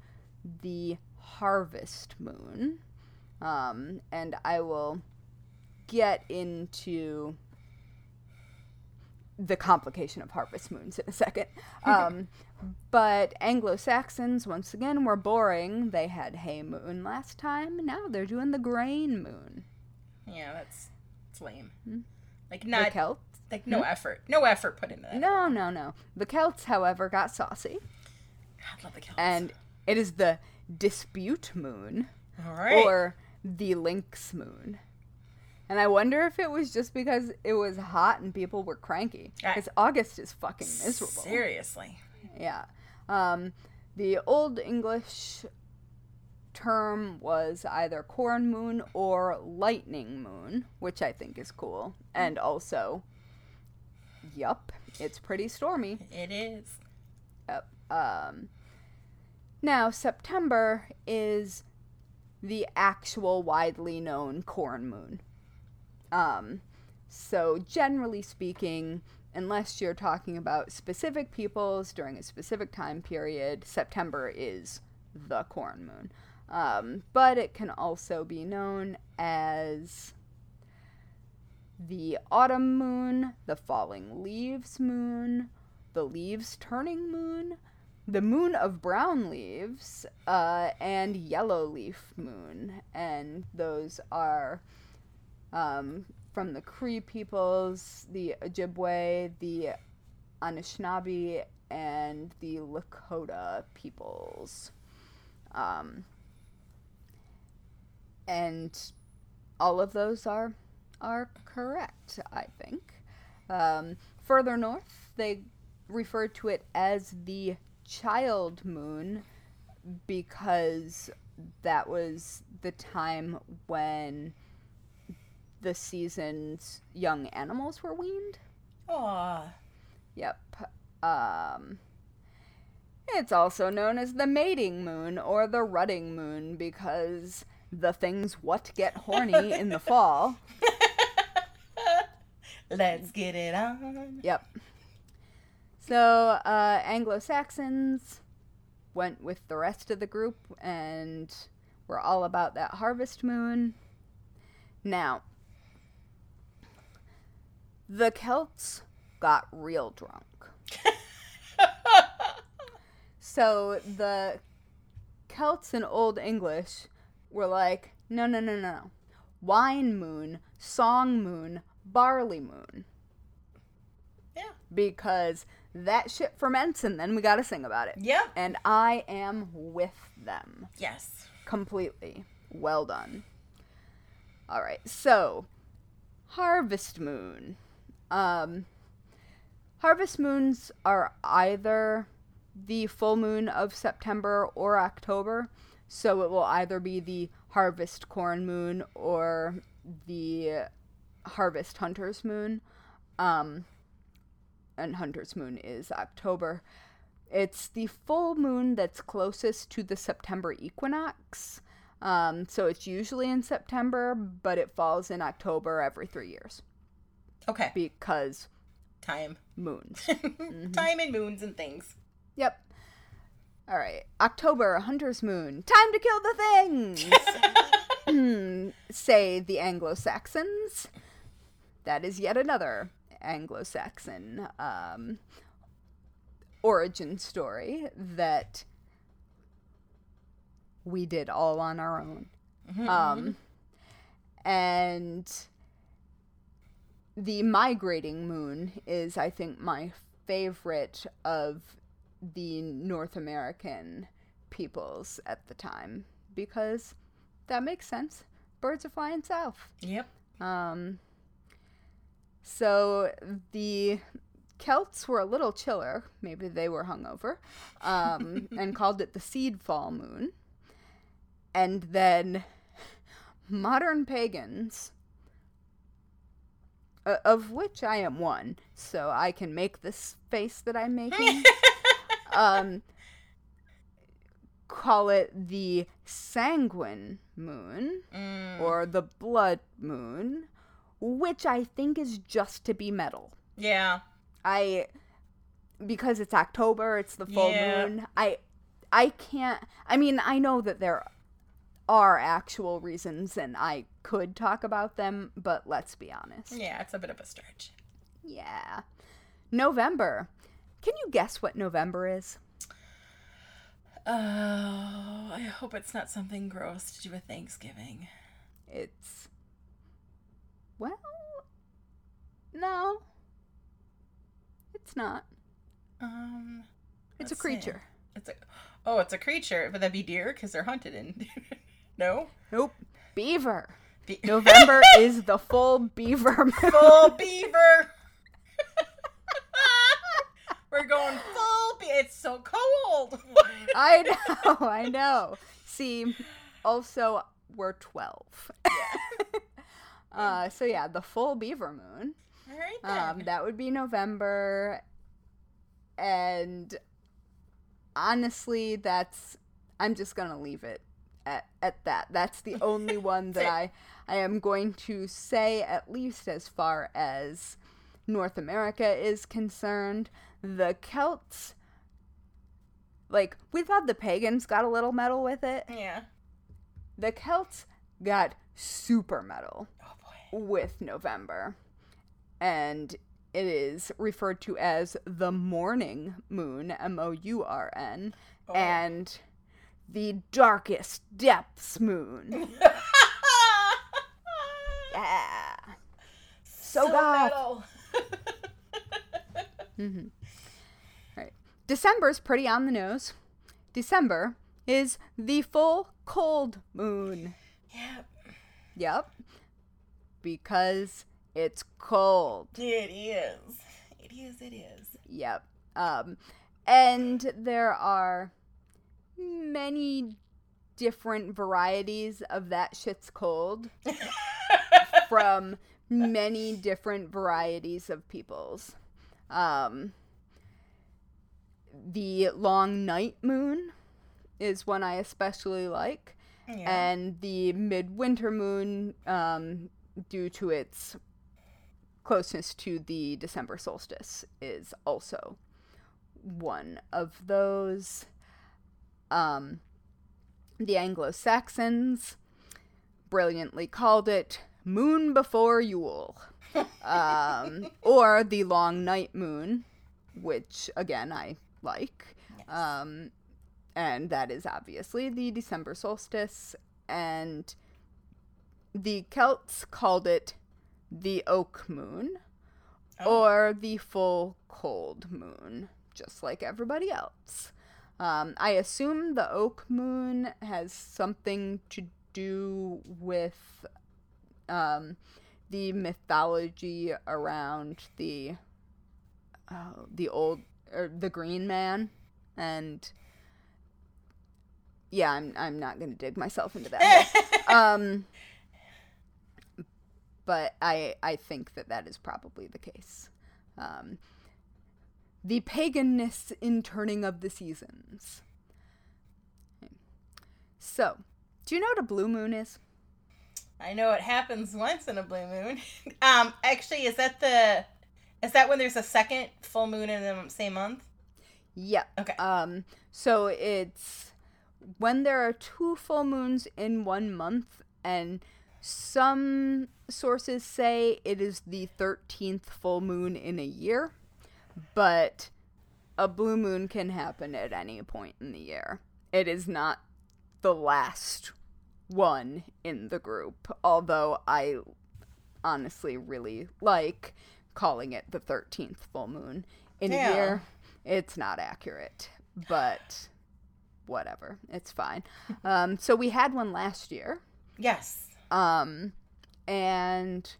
the harvest moon. Um, and I will get into the complication of harvest moons in a second. Um, but Anglo Saxons, once again, were boring. They had hay moon last time. Now they're doing the grain moon. Yeah, that's it's lame. Hmm? Like The not Celts? like no effort, no effort put into that. No, no, no. The Celts, however, got saucy. God, love the Celts. And it is the dispute moon. all right, or the lynx moon. And I wonder if it was just because it was hot and people were cranky. Because August is fucking miserable. seriously. Yeah. Um, the Old English term was either corn moon or lightning moon, which I think is cool. And also, yup, it's pretty stormy. It is. Yep. Um, now, September is the actual widely known corn moon. Um, so, generally speaking, unless you're talking about specific peoples during a specific time period, September is the corn moon. Um, but it can also be known as the autumn moon, the falling leaves moon, the leaves turning moon, the moon of brown leaves, uh, and yellow leaf moon. And those are um, from the Cree peoples, the Ojibwe, the Anishinaabe, and the Lakota peoples. Um, and all of those are are correct, I think. Um, further north, they refer to it as the child moon because that was the time when the season's young animals were weaned. Aw. Yep. Um, it's also known as the mating moon or the rutting moon because the things what get horny in the fall. Let's get it on. Yep. So uh, Anglo Saxons went with the rest of the group and were all about that harvest moon. Now, the Celts got real drunk. So the Celts in Old English were like, no, no, no, no. Wine moon, song moon, barley moon. Yeah. Because that shit ferments and then we gotta sing about it. Yep. And I am with them Yes. completely. Well done. All right, so harvest moon. Um, harvest moons are either the full moon of September or October, so it will either be the harvest corn moon or the harvest hunter's moon. Um, and hunter's moon is October. It's the full moon that's closest to the September equinox. Um, so it's usually in September, but it falls in October every three years Okay. because Time. moons. Time and moons and things. yep. All right. October, Hunter's Moon. Time to kill the things! Hmm, Say the Anglo Saxons. That is yet another Anglo Saxon um, origin story that we did all on our own. Um, and the migrating moon is, I think, my favorite of the North American peoples at the time because that makes sense. Birds are flying south. Yep. Um, so the Celts were a little chiller. Maybe they were hungover, um, and called it the seed fall moon. And then modern pagans, uh, of which I am one, so I can make this face that I'm making. um, call it the sanguine moon Mm. or the blood moon, which I think is just to be metal. Yeah. I because it's October, it's the full Yeah. moon. I I can't I mean, I know that there are actual reasons and I could talk about them, but let's be honest. Yeah, it's a bit of a stretch. Yeah. November. Can you guess what November is? Oh, I hope it's not something gross to do with Thanksgiving. It's well, no. It's not. Um, It's a see. creature. It's a oh, it's a creature. Would that be deer? Because they're hunted in. no. Nope. Beaver. Be- November is the full beaver moon. full beaver. We're going full. Be- it's so cold. I know, I know. See, also we're 12. uh so yeah, the full beaver moon. All right then. Um that would be November and honestly that's I'm just going to leave it at at that. That's the only one that I I am going to say at least as far as North America is concerned. The Celts like we thought the pagans got a little metal with it. yeah. The Celts got super metal Oh with November. And it is referred to as the mourning moon, M O U R N, Oh. and the darkest depths moon. Yeah. So, goth. metal. Right. December's pretty on the nose. December is the full cold moon. Yep. Yep. Because it's cold. It is. It is. It is. Yep. Um, and there are many different varieties of that shit's cold from many different varieties of peoples. Um, the long night moon is one I especially like, Yeah. and the midwinter moon, um, due to its closeness to the December solstice, is also one of those. Um, the Anglo Saxons brilliantly called it Moon Before Yule, um, or the Long Night Moon, which again I like. Um, and that is obviously the December solstice. And the Celts called it the Oak Moon Oh. or the full cold moon, just like everybody else. Um, I assume the Oak Moon has something to do with um, the mythology around the uh, the old or the Green Man, and yeah, I'm I'm not gonna dig myself into that. um, but I I think that that is probably the case. Um, the paganness in turning of the seasons. So, do you know what a blue moon is? I know it happens once in a blue moon. um, actually, is that the is that when there's a second full moon in the same month? Yeah. Okay. Um, so it's when there are two full moons in one month, and some sources say it is the 13th full moon in a year, but a blue moon can happen at any point in the year. It is not the last one in the group, although I honestly really like calling it the 13th full moon in Yeah. a year. It's not accurate, but whatever. It's fine. Um, so we had one last year. Yes. Um, and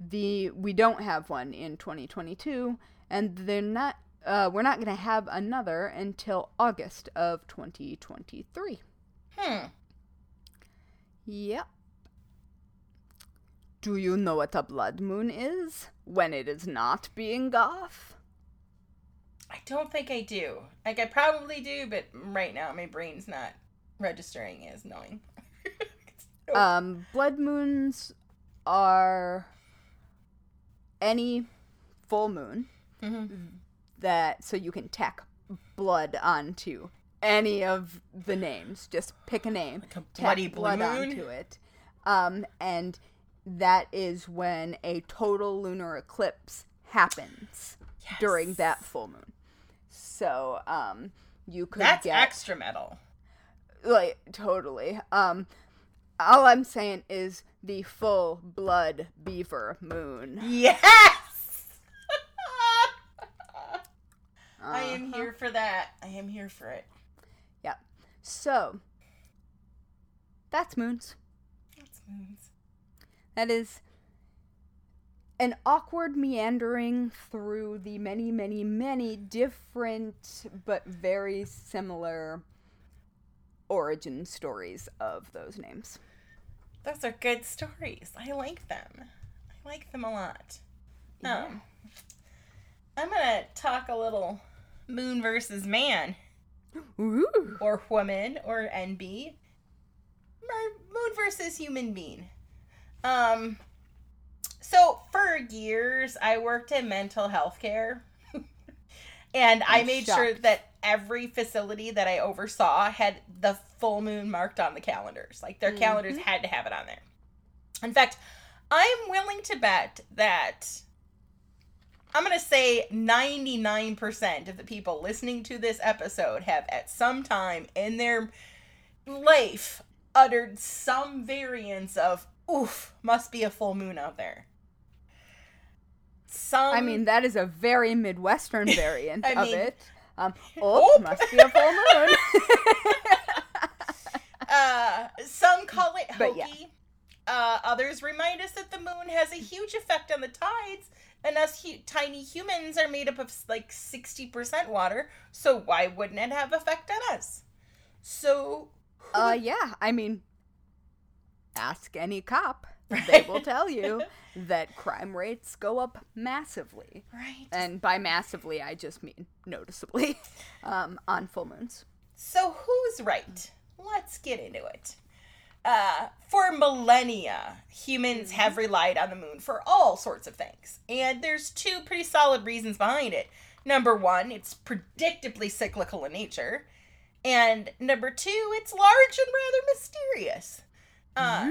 the we don't have one in 2022, and they're not. Uh, we're not going to have another until August of 2023. Hmm. Yep. Do you know what a blood moon is when it is not being goth? I don't think I do. Like I probably do, but right now my brain's not registering as knowing. Nope. Um, blood moons are any full moon Mhm. that so you can tack blood onto any of the names. Just pick a name, Like a bloody blood moon? onto it, um, and that is when a total lunar eclipse happens during that full moon. So um, you could That's get extra metal. like totally. Um, all I'm saying is the full blood beaver moon. Yes. I am Uh-huh. here for that. I am here for it. Yeah. So that's moons. That's moons. That is an awkward meandering through the many, many, many different but very similar origin stories of those names. Those are good stories. I like them. I like them a lot. Um, I'm gonna talk a little moon versus man, Ooh. or woman, or NB. Moon versus human being. Um, so for years I worked in mental health care, and I I'm made sure that every facility that I oversaw had the full moon marked on the calendars. Like their calendars Mhm. had to have it on there. In fact, I'm willing to bet that I'm going to say 99% of the people listening to this episode have at some time in their life uttered some variance of oof, must be a full moon out there. Some I mean, that is a very Midwestern variant I of mean- it. Um, oh, must be a full moon. uh, some call it hokey. yeah. Uh, others remind us that the moon has a huge effect on the tides, and us hu- tiny humans are made up of like 60% water, so why wouldn't it have effect on us? So, who- uh, yeah, I mean, ask any cop. They will tell you that crime rates go up massively. right. And by massively, I just mean noticeably um, on full moons. So who's right? Let's get into it. Uh, for millennia, humans have relied on the moon for all sorts of things. And there's two pretty solid reasons behind it. Number one, it's predictably cyclical in nature. And number two, it's large and rather mysterious. Uh,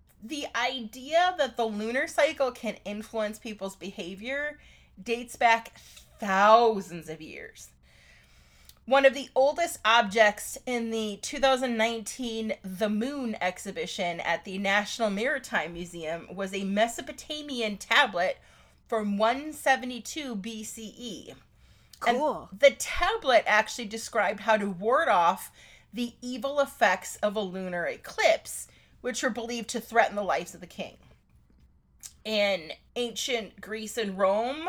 the idea that the lunar cycle can influence people's behavior dates back thousands of years. One of the oldest objects in the 2019 The Moon exhibition at the National Maritime Museum was a Mesopotamian tablet from 172 BCE. And Cool. the tablet actually described how to ward off the evil effects of a lunar eclipse, which were believed to threaten the lives of the king. In ancient Greece and Rome,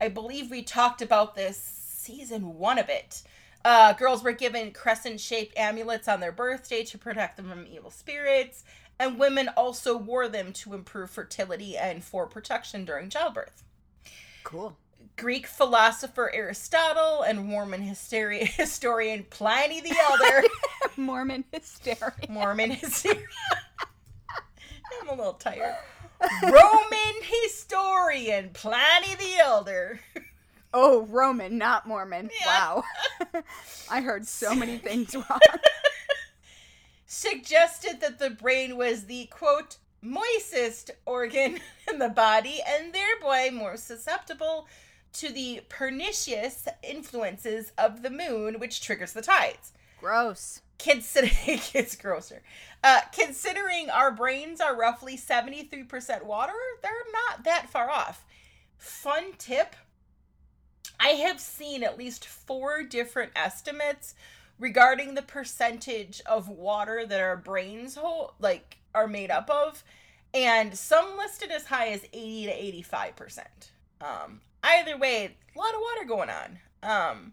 I believe we talked about this season one of it. Uh, girls were given crescent shaped amulets on their birthday to protect them from evil spirits, and women also wore them to improve fertility and for protection during childbirth. Cool. Greek philosopher Aristotle and Mormon hysteria, historian Pliny the Elder. Mormon hysteria. Mormon hysteria. I'm a little tired. Roman historian Pliny the Elder. Oh, Roman, not Mormon. Yeah. Wow. I heard so many things wrong. suggested that the brain was the quote moistest organ in the body and thereby more susceptible to the pernicious influences of the moon which triggers the tides Gross. considering it's grosser uh, considering our brains are roughly 73% water they're not that far off fun tip i have seen at least four different estimates regarding the percentage of water that our brains hold like are made up of and some listed as high as 80 to 85 percent. Um either way a lot of water going on. Um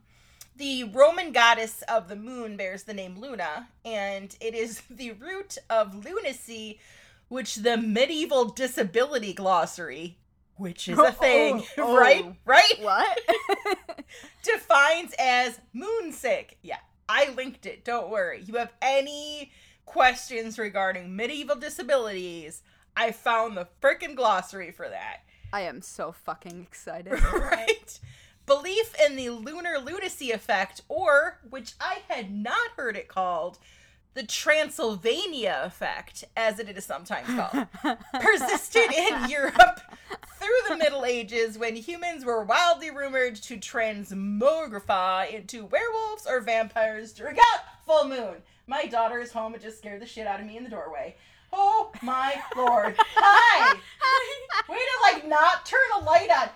the Roman goddess of the moon bears the name Luna, and it is the root of lunacy, which the medieval disability glossary, which is a oh, thing, Oh, right? oh. Right? What? Defines as moonsick. Yeah, I linked it. Don't worry. You have any questions regarding medieval disabilities? I found the frickin' glossary for that. I am so fucking excited. right? belief in the lunar lunacy effect, or, which I had not heard it called, the Transylvania effect, as it is sometimes called, persisted in Europe through the Middle Ages when humans were wildly rumored to transmogrify into werewolves or vampires during a full moon. My daughter is home and just scared the shit out of me in the doorway. Oh my lord. Hi! Way to like not turn a light on.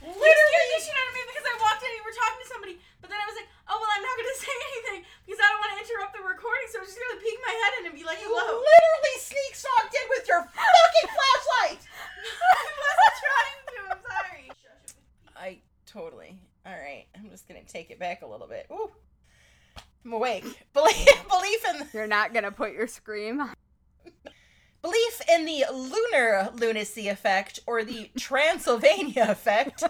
Literally, You scared the shit out of me because I walked in and you were talking to somebody, but then I was like, oh well, I'm not gonna say anything because I don't want to interrupt the recording, so I'm just gonna peek my head in and be like, You literally sneak stalked in with your fucking flashlight. I wasn't trying to. I'm sorry. I totally. All right, I'm just gonna take it back a little bit. Ooh, I'm awake. Belief, belief in You're not gonna put your scream. on. belief in the lunar lunacy effect or the Transylvania effect,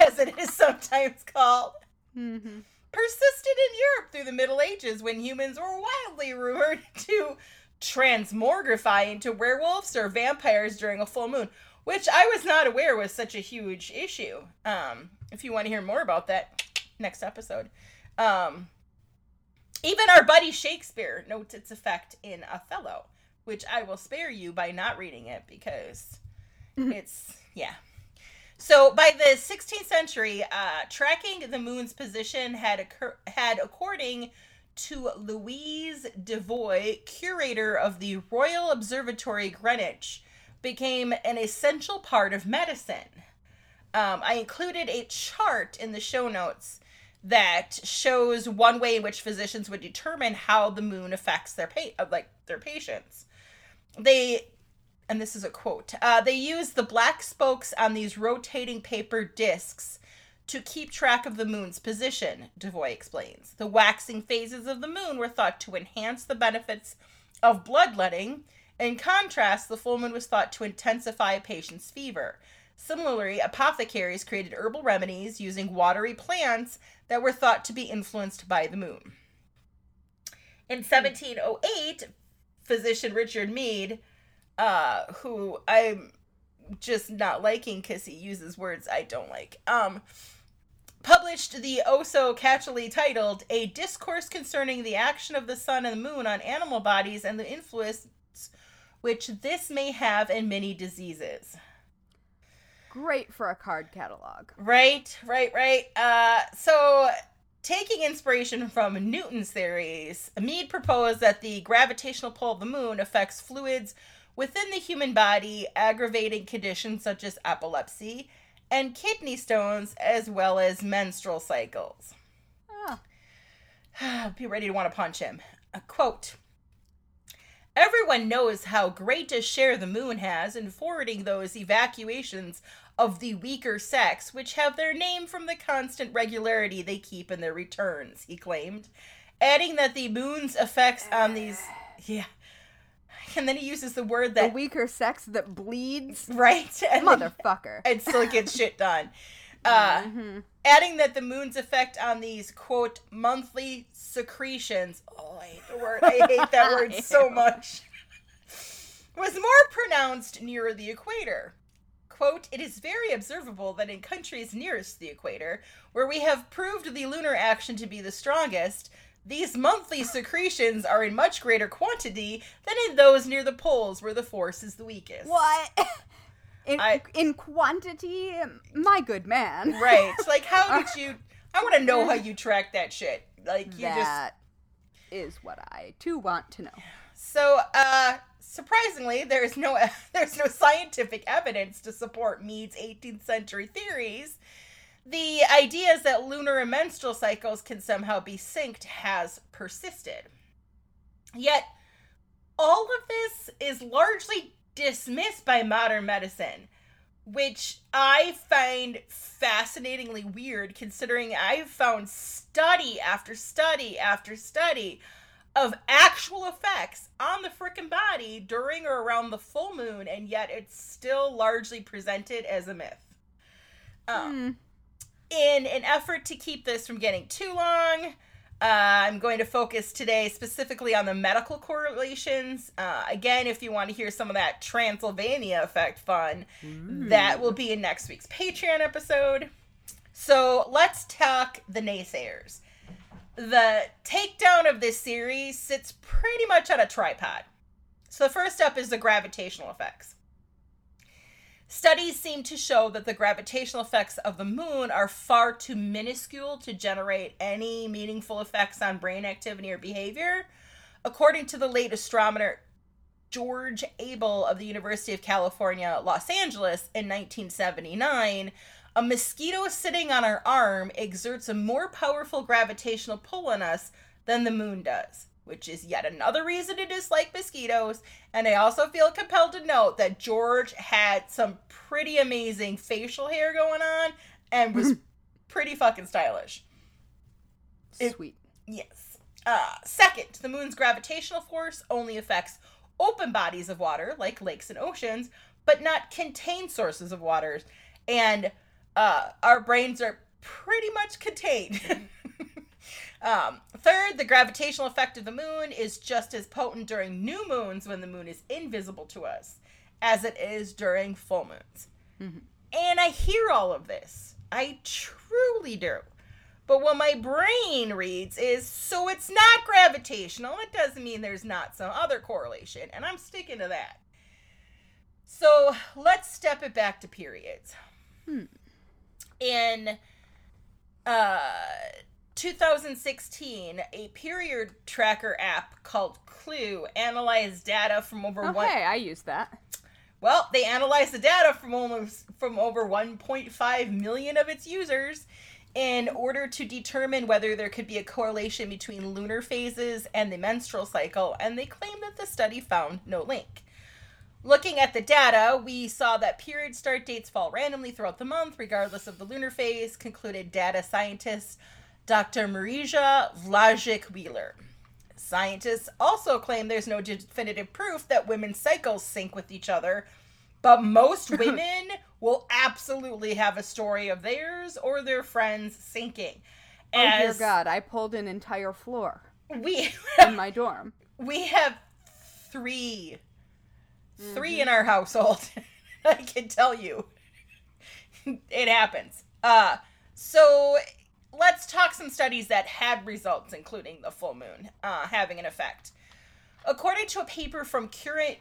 as it is sometimes called, Mhm. persisted in Europe through the Middle Ages when humans were wildly rumored to transmogrify into werewolves or vampires during a full moon, which I was not aware was such a huge issue. Um, if you want to hear more about that, next episode. Um, even our buddy Shakespeare notes its effect in Othello, which I will spare you by not reading it because it's yeah. So by the 16th century, uh, tracking the moon's position had occur- had according to Louise Devoy, curator of the Royal Observatory Greenwich, became an essential part of medicine. Um, I included a chart in the show notes that shows one way in which physicians would determine how the moon affects their pa- like their patients. They and this is a quote. Uh, they use the black spokes on these rotating paper discs to keep track of the moon's position, Devoy explains. The waxing phases of the moon were thought to enhance the benefits of bloodletting. In contrast, the full moon was thought to intensify a patient's fever. Similarly, apothecaries created herbal remedies using watery plants that were thought to be influenced by the moon. In 1708, physician Richard Mead uh who I'm just not liking because he uses words I don't like. Um published the oh so catchily titled A Discourse Concerning the Action of the Sun and the Moon on Animal Bodies and the Influence which this may have in many diseases. Great for a card catalog. Right, right, right. Uh, so, taking inspiration from Newton's theories, Mead proposed that the gravitational pull of the moon affects fluids within the human body, aggravating conditions such as epilepsy and kidney stones, as well as menstrual cycles. Ah, Be ready to want to punch him. A quote. Everyone knows how great a share the moon has in forwarding those evacuations of the weaker sex, which have their name from the constant regularity they keep in their returns, he claimed, adding that the moon's effects on these. Yeah. And then he uses the word the that. weaker sex that bleeds. right? And Motherfucker. and still gets shit done. Uh, Mhm. adding that the moon's effect on these quote monthly secretions oh i hate the word i hate that word so much was more pronounced nearer the equator quote it is very observable that in countries nearest the equator where we have proved the lunar action to be the strongest these monthly secretions are in much greater quantity than in those near the poles where the force is the weakest What? In, I- in quantity, my good man. right like how did you i want to know how you track that shit like you just That is what I too want to know. So, uh, surprisingly, there's no there's no scientific evidence to support Mead's 18th century theories. The ideas that lunar and menstrual cycles can somehow be synced has persisted. Yet, all of this is largely dismissed by modern medicine, which I find fascinatingly weird considering I've found study after study after study of actual effects on the frickin' body during or around the full moon, and yet it's still largely presented as a myth. Um, Hmm. In an effort to keep this from getting too long, uh, I'm going to focus today specifically on the medical correlations. Uh, again, if you want to hear some of that Transylvania effect fun, that will be in next week's Patreon episode. So let's talk the naysayers. The takedown of this series sits pretty much on a tripod. So the first up is the gravitational effects. Studies seem to show that the gravitational effects of the moon are far too minuscule to generate any meaningful effects on brain activity or behavior. According to the late astronomer George Abell of the University of California, Los Angeles in 1979, a mosquito sitting on our arm exerts a more powerful gravitational pull on us than the moon does which is yet another reason to dislike mosquitoes. And I also feel compelled to note that George had some pretty amazing facial hair going on and was pretty fucking stylish. It- Sweet. Yes. Uh, second, the moon's gravitational force only affects open bodies of water, like lakes and oceans, but not contained sources of waters. And uh, our brains are pretty much contained. um, third, the gravitational effect of the moon is just as potent during new moons when the moon is invisible to us as it is during full moons. And I hear all of this. I truly do. But what my brain reads is so it's not gravitational. It doesn't mean there's not some other correlation. And I'm sticking to that. So let's step it back to periods. In uh, 2016, a period tracker app called Clue analyzed data from over Okay, one. I use that. Well, they analyzed the data from almost from over 1.5 million of its users in order to determine whether there could be a correlation between lunar phases and the menstrual cycle, and they claim that the study found no link. Looking at the data, we saw that period start dates fall randomly throughout the month, regardless of the lunar phase, concluded data scientist Dr. Marija Vlajic Wheeler. Scientists also claim there's no definitive proof that women's cycles sync with each other, but most women will absolutely have a story of theirs or their friends syncing. Oh dear God, I pulled an entire floor we in my dorm. we have 3 3 in our household. I can tell you. it happens. Uh so let's talk some studies that had results including the full moon uh, having an effect. According to a paper from Current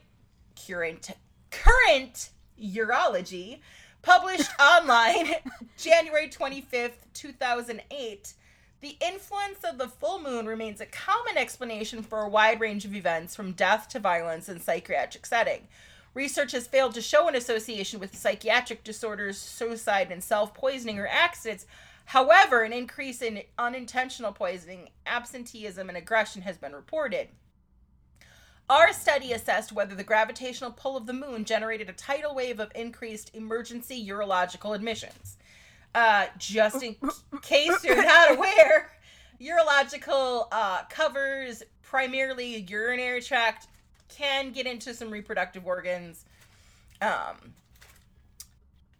Current Current Urology published online January 25th, 2008, the influence of the full moon remains a common explanation for a wide range of events from death to violence in psychiatric setting. Research has failed to show an association with psychiatric disorders, suicide, and self poisoning or accidents. However, an increase in unintentional poisoning, absenteeism, and aggression has been reported. Our study assessed whether the gravitational pull of the moon generated a tidal wave of increased emergency urological admissions. Uh, just in case you're not aware, urological uh, covers primarily urinary tract, can get into some reproductive organs. Um,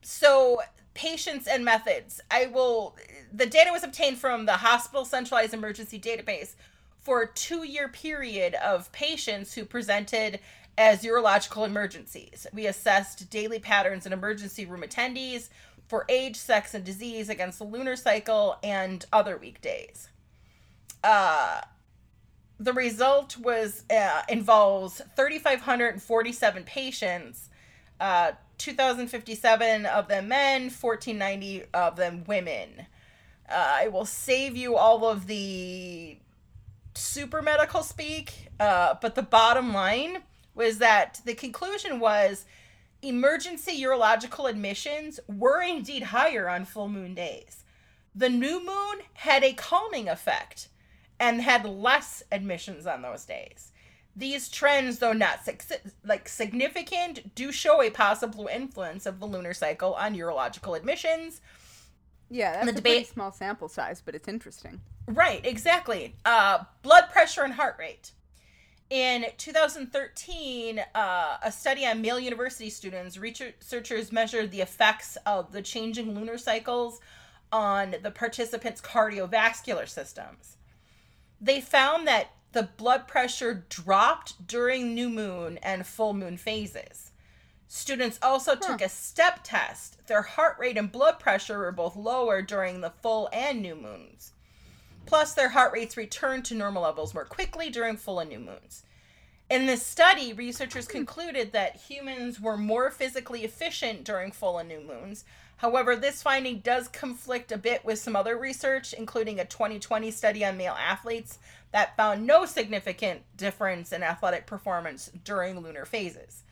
so patients and methods. I will. The data was obtained from the Hospital Centralized Emergency Database for a two-year period of patients who presented as urological emergencies. We assessed daily patterns in emergency room attendees for age, sex, and disease against the lunar cycle and other weekdays. Uh, the result was uh, involves 3,547 patients, uh, 2,057 of them men, 1,490 of them women. Uh, I will save you all of the super medical speak, uh, but the bottom line was that the conclusion was emergency urological admissions were indeed higher on full moon days. The new moon had a calming effect and had less admissions on those days. These trends, though not like significant, do show a possible influence of the lunar cycle on urological admissions. Yeah, that's The a debate- pretty small sample size, but it's interesting. Right, exactly. Uh, blood pressure and heart rate. In 2013, uh, a study on male university students, researchers measured the effects of the changing lunar cycles on the participants' cardiovascular systems. They found that the blood pressure dropped during new moon and full moon phases. Students also took a step test. Their heart rate and blood pressure were both lower during the full and new moons. Plus, their heart rates returned to normal levels more quickly during full and new moons. In this study, researchers hmm. concluded that humans were more physically efficient during full and new moons. However, this finding does conflict a bit with some other research, including a 2020 study on male athletes that found no significant difference in athletic performance during lunar phases.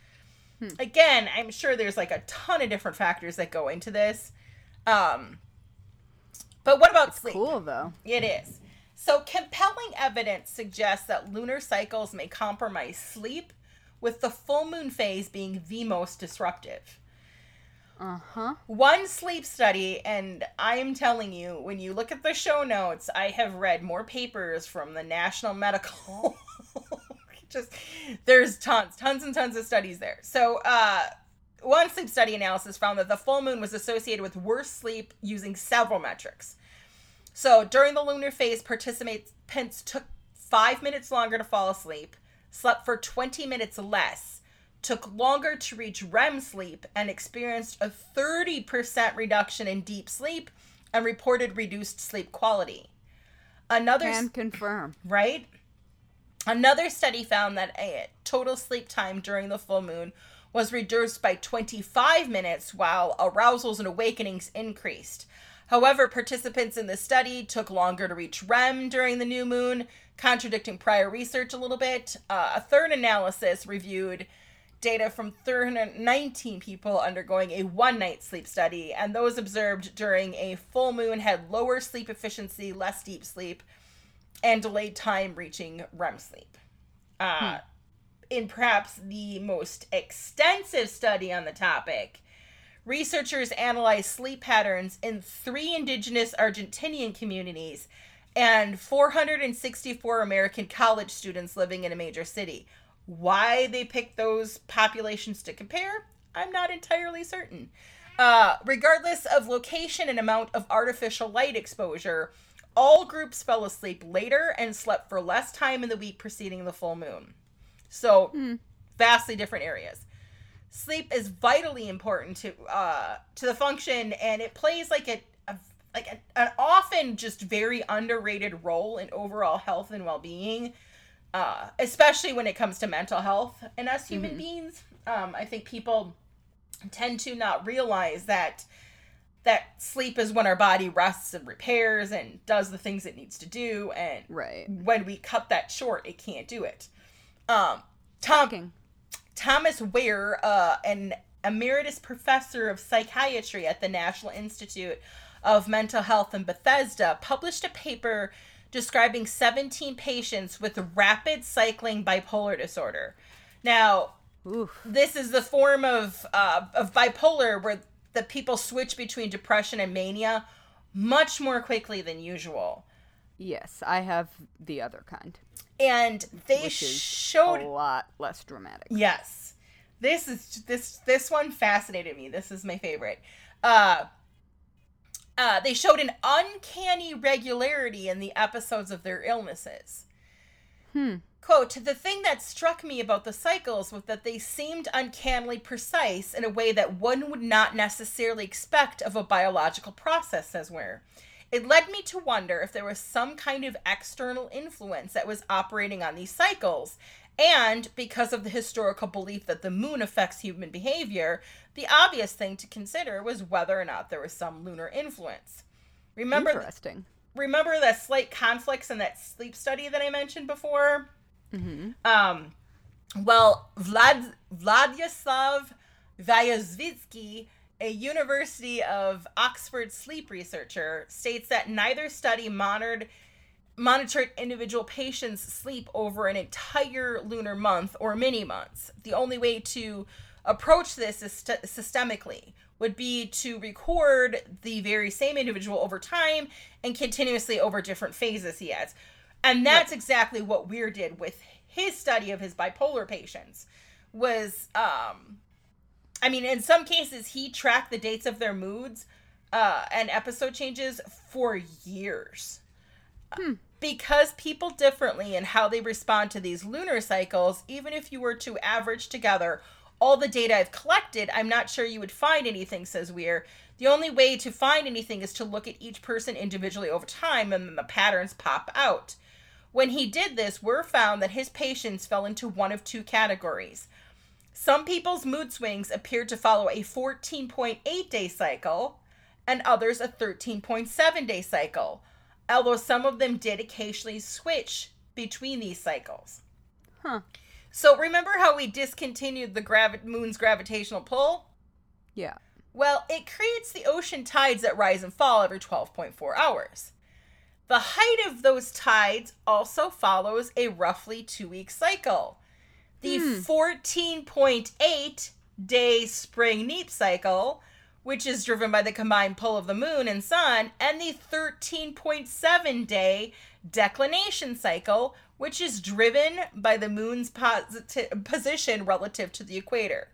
Hmm. Again, I'm sure there's like a ton of different factors that go into this. Um, but what about sleep? Cool though. It is. So compelling evidence suggests that lunar cycles may compromise sleep, with the full moon phase being the most disruptive. Uh huh. One sleep study, and I am telling you, when you look at the show notes, I have read more papers from the National Medical just there's tons, tons and tons of studies there. So, uh, one sleep study analysis found that the full moon was associated with worse sleep using several metrics. So, during the lunar phase, participants took five minutes longer to fall asleep, slept for 20 minutes less, took longer to reach REM sleep, and experienced a 30% reduction in deep sleep and reported reduced sleep quality. Another can confirm. Right? Another study found that a total sleep time during the full moon was reduced by 25 minutes while arousals and awakenings increased. However, participants in the study took longer to reach REM during the new moon, contradicting prior research a little bit. Uh, a third analysis reviewed data from 319 people undergoing a one night sleep study, and those observed during a full moon had lower sleep efficiency, less deep sleep, and delayed time reaching REM sleep. Uh, hmm. In perhaps the most extensive study on the topic, researchers analyzed sleep patterns in three indigenous Argentinian communities and 464 American college students living in a major city. Why they picked those populations to compare, I'm not entirely certain. Uh, regardless of location and amount of artificial light exposure, all groups fell asleep later and slept for less time in the week preceding the full moon. So, mm. vastly different areas. Sleep is vitally important to uh, to the function, and it plays like a, a like a, an often just very underrated role in overall health and well being, uh, especially when it comes to mental health and us human mm-hmm. beings. Um, I think people tend to not realize that that sleep is when our body rests and repairs and does the things it needs to do and right when we cut that short it can't do it um Tom, thomas Wehr uh an emeritus professor of psychiatry at the national institute of mental health in bethesda published a paper describing 17 patients with rapid cycling bipolar disorder now Oof. this is the form of uh, of bipolar where the people switch between depression and mania much more quickly than usual. Yes, I have the other kind. And they showed a lot less dramatic. Yes. This is this this one fascinated me. This is my favorite. Uh uh, they showed an uncanny regularity in the episodes of their illnesses. Hmm. Quote, the thing that struck me about the cycles was that they seemed uncannily precise in a way that one would not necessarily expect of a biological process, says Wehr. It led me to wonder if there was some kind of external influence that was operating on these cycles. And because of the historical belief that the moon affects human behavior, the obvious thing to consider was whether or not there was some lunar influence. Remember Interesting. remember the slight conflicts in that sleep study that I mentioned before? Mm-hmm. Um, well, Vlad Vladislav Vyazovskiy, a University of Oxford sleep researcher, states that neither study monitored monitored individual patients' sleep over an entire lunar month or many months. The only way to approach this is st- systemically would be to record the very same individual over time and continuously over different phases he has. And that's right. exactly what Wehr did with his study of his bipolar patients. Was um I mean, in some cases he tracked the dates of their moods uh and episode changes for years. Hmm. Because people differently in how they respond to these lunar cycles, even if you were to average together all the data I've collected, I'm not sure you would find anything, says Wehr. The only way to find anything is to look at each person individually over time and then the patterns pop out. When he did this, Wehr found that his patients fell into one of two categories. Some people's mood swings appeared to follow a 14.8 day cycle, and others a 13.7 day cycle, although some of them did occasionally switch between these cycles. Huh. So remember how we discontinued the gravi- moon's gravitational pull? Yeah. Well, it creates the ocean tides that rise and fall every 12.4 hours. The height of those tides also follows a roughly two week cycle. The hmm. 14.8 day spring neap cycle, which is driven by the combined pull of the moon and sun, and the 13.7 day declination cycle, which is driven by the moon's posi- position relative to the equator.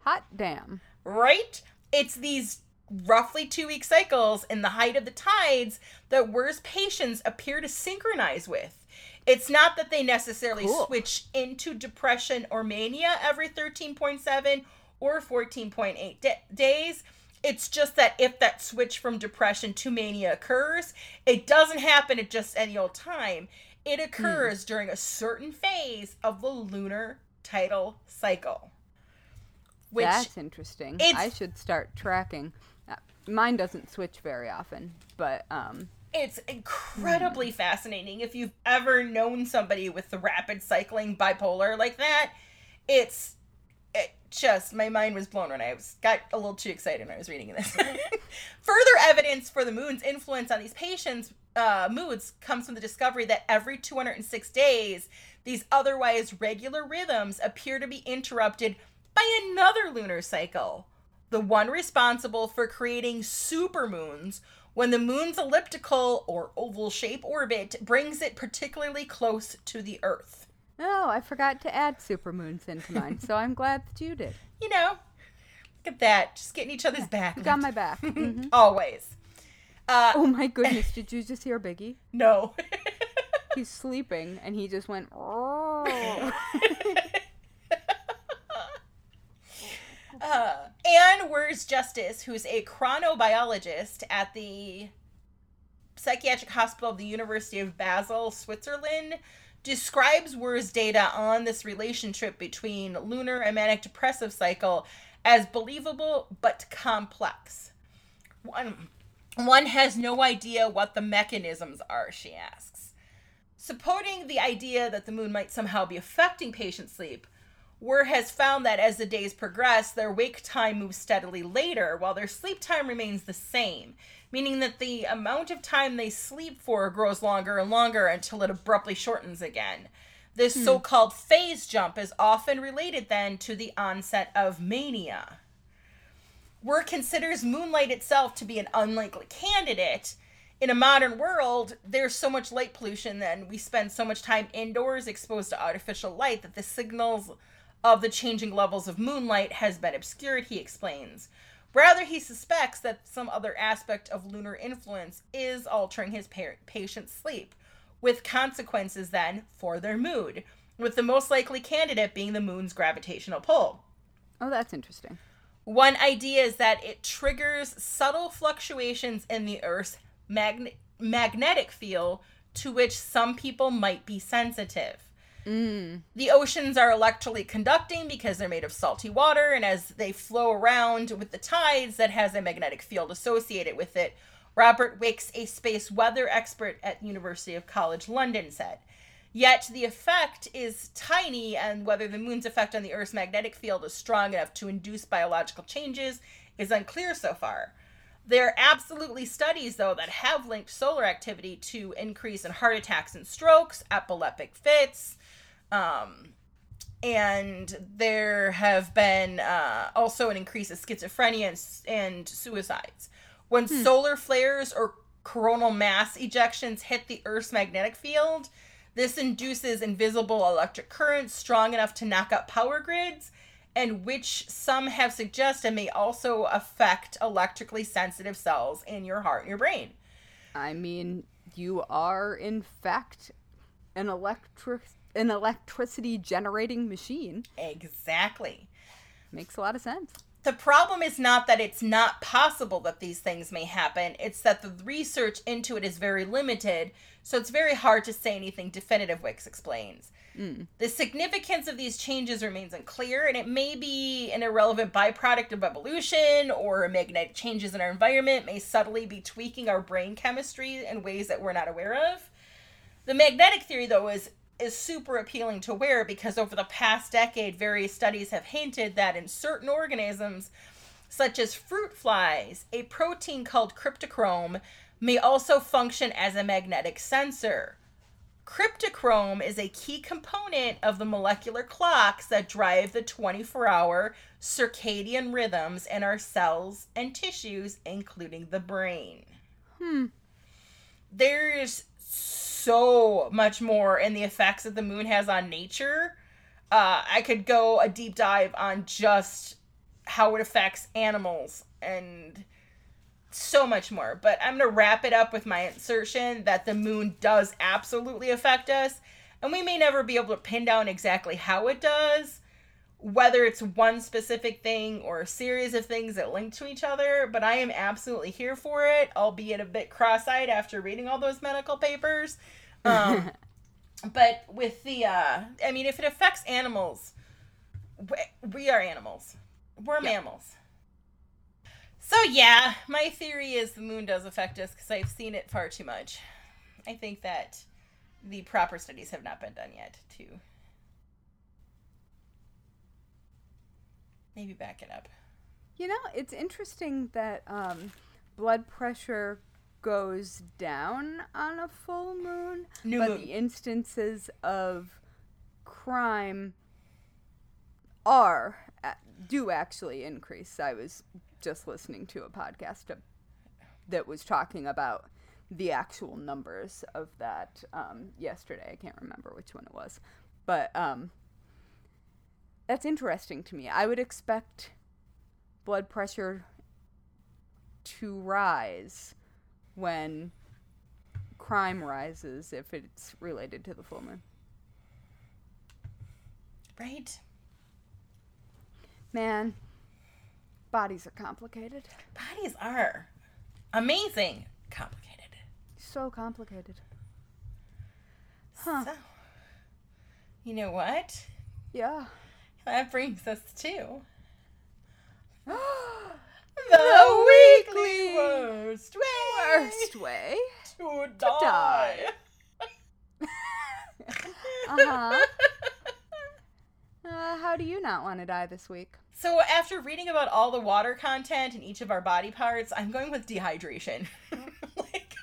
Hot damn. Right? It's these roughly two week cycles in the height of the tides that Wehr's patients appear to synchronize with. It's not that they necessarily Cool. switch into depression or mania every 13.7 or 14.8 da- days. It's just that if that switch from depression to mania occurs, it doesn't happen at just any old time. It occurs during a certain phase of the lunar tidal cycle. Which That's interesting. I should start tracking. Uh, Mine doesn't switch very often, but um, It's incredibly fascinating. If you've ever known somebody with the rapid cycling bipolar like that, it's it just my mind was blown when I was got a little too excited when I was reading this. Further evidence for the moon's influence on these patients' uh, moods comes from the discovery that every 206 days, these otherwise regular rhythms appear to be interrupted by another lunar cycle the one responsible for creating supermoons when the moon's elliptical or oval shape orbit brings it particularly close to the Earth. Oh, I forgot to add supermoons into mine, so I'm glad that you did. You know, look at that. Just getting each other's back. You got my back. Mhm. Always. Uh, Oh my goodness! Did you just hear Biggie? no. He's sleeping, and he just went. "Oh." uh, Anne Wirz-Justice, who's a chronobiologist at the Psychiatric Hospital of the University of Basel, Switzerland, describes Wehr's data on this relationship between lunar and manic depressive cycle as believable but complex. One, one has no idea what the mechanisms are, she asks. Supporting the idea that the moon might somehow be affecting patient sleep, Wehr has found that as the days progress, their wake time moves steadily later, while their sleep time remains the same, meaning that the amount of time they sleep for grows longer and longer until it abruptly shortens again. This hmm. so called phase jump is often related then to the onset of mania. Wehr considers moonlight itself to be an unlikely candidate. In a modern world, there's so much light pollution and we spend so much time indoors exposed to artificial light that the signals of the changing levels of moonlight has been obscured, he explains. Rather, he suspects that some other aspect of lunar influence is altering his pa- patient's sleep, with consequences then for their mood, with the most likely candidate being the moon's gravitational pull. oh, that's interesting. One idea is that it triggers subtle fluctuations in the Earth's magne- magnetic field to which some people might be sensitive. Mm. The oceans are electrically conducting because they're made of salty water, and as they flow around with the tides, that has a magnetic field associated with it. Robert Wicks, a space weather expert at University of College London, said. Yet the effect is tiny, and whether the moon's effect on the Earth's magnetic field is strong enough to induce biological changes is unclear so far. There are absolutely studies, though, that have linked solar activity to increase in heart attacks and strokes, epileptic fits, um, and there have been uh, also an increase of schizophrenia and, and suicides. When solar flares or coronal mass ejections hit the Earth's magnetic field, this induces invisible electric currents strong enough to knock out power grids, and which some have suggested may also affect electrically sensitive cells in your heart and your brain. I mean, you are in fact an electric an electricity generating machine. Exactly. makes a lot of sense. The problem is not that it's not possible that these things may happen, it's that the research into it is very limited, so it's very hard to say anything definitive, Wicks explains. Mm. The significance of these changes remains unclear, and it may be an irrelevant byproduct of evolution or magnetic changes in our environment may subtly be tweaking our brain chemistry in ways that we're not aware of. The magnetic theory, though, is is super appealing to Wehr because over the past decade, various studies have hinted that in certain organisms, such as fruit flies, a protein called cryptochrome may also function as a magnetic sensor. Cryptochrome is a key component of the molecular clocks that drive the 24 hour circadian rhythms in our cells and tissues, including the brain. Hmm. There's so much more in the effects that the moon has on nature. Uh, I could go a deep dive on just how it affects animals and so much more. But I'm going to wrap it up with my insertion that the moon does absolutely affect us. And we may never be able to pin down exactly how it does, whether it's one specific thing or a series of things that link to each other. But I am absolutely here for it, albeit a bit cross eyed after reading all those medical papers. Um, but with the, uh, I mean, if it affects animals, we- we are animals. We're mammals. So yeah, my theory is the moon does affect us because I've seen it far too much. I think that the proper studies have not been done yet to maybe back it up. You know, it's interesting that um, blood pressure goes down on a full moon, New but moon. the instances of crime are uh, do actually increase. I was just listening to a podcast that was talking about the actual numbers of that um, yesterday. I can't remember which one it was, but um, that's interesting to me. I would expect blood pressure to rise when crime rises if it's related to the full moon. Right? Man, bodies are complicated. Bodies are amazing complicated. So complicated. Huh. So, you know what? Yeah. That brings us to the the weekly worst way worst way. to die. die. Uh-huh. Uh, how do you not want to die this week? So after reading about all the water content in each of our body parts, I'm going with dehydration. like,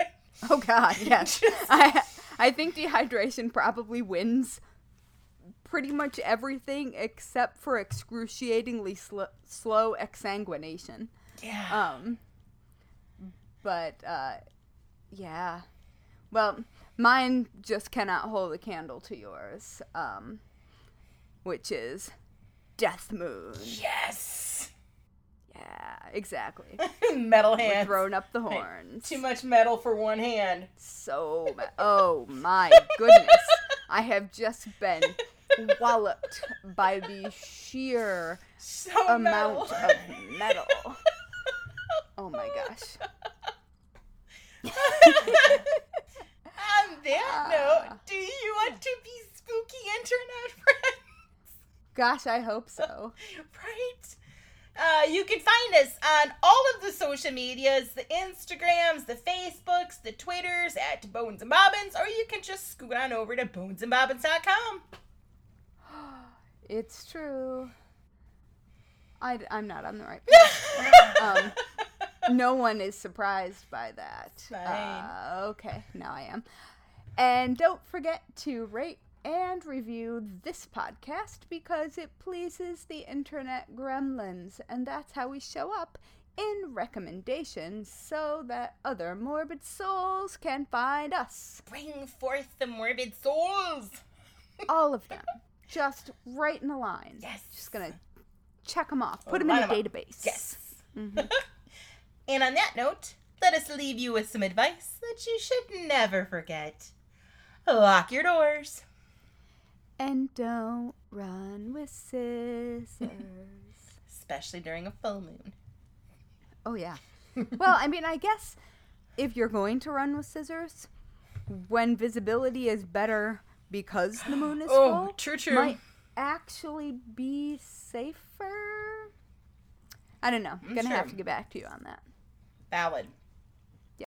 Oh God, yes. I I think dehydration probably wins pretty much everything except for excruciatingly sl- slow exsanguination. yeah. Um, but uh, yeah. Well, mine just cannot hold a candle to yours. Um, which is Death Moon. yes. Yeah, exactly. metal We're hands. throwing up the horns. Too much metal for one hand. So, ma- oh my goodness. I have just been walloped by the sheer So amount metal. of metal. Oh my gosh. On that note, Ah. do you want to be spooky internet friends? Gosh, I hope so. right? Uh, you can find us on all of the social medias the Instagrams, the Facebooks, the Twitters at Bones and Bobbins, or you can just scoot on over to bonesandbobbins.com. It's true. I, am not on the right page. um, no one is surprised by that. Uh, okay, now I am. And don't forget to rate and review this podcast because it pleases the internet gremlins, and that's how we show up in recommendations so that other morbid souls can find us. Bring forth the morbid souls. All of them. Just right in the line. Yes. Just gonna check them off. Put them in a database. Yes. Mhm. And on that note, let us leave you with some advice that you should never forget. Lock your doors. And don't run with scissors. especially during a full moon. Oh yeah. well, I mean, I guess if you're going to run with scissors, when visibility is better because the moon is Oh, full, true, true. might actually be safer. I don't know. Mm, Gonna have to get back to you on that. Valid. Yeah.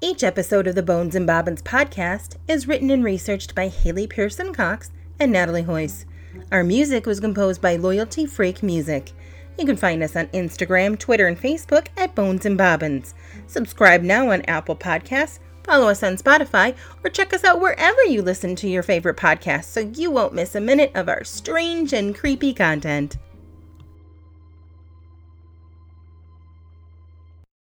Each episode of the Bones and Bobbins podcast is written and researched by Haley Pearson Cox and Natalie Hoyce. Our music was composed by Loyalty Freak Music. You can find us on Instagram, Twitter, and Facebook at Bones and Bobbins. Subscribe now on Apple Podcasts, follow us on Spotify, or check us out wherever you listen to your favorite podcasts so you won't miss a minute of our strange and creepy content.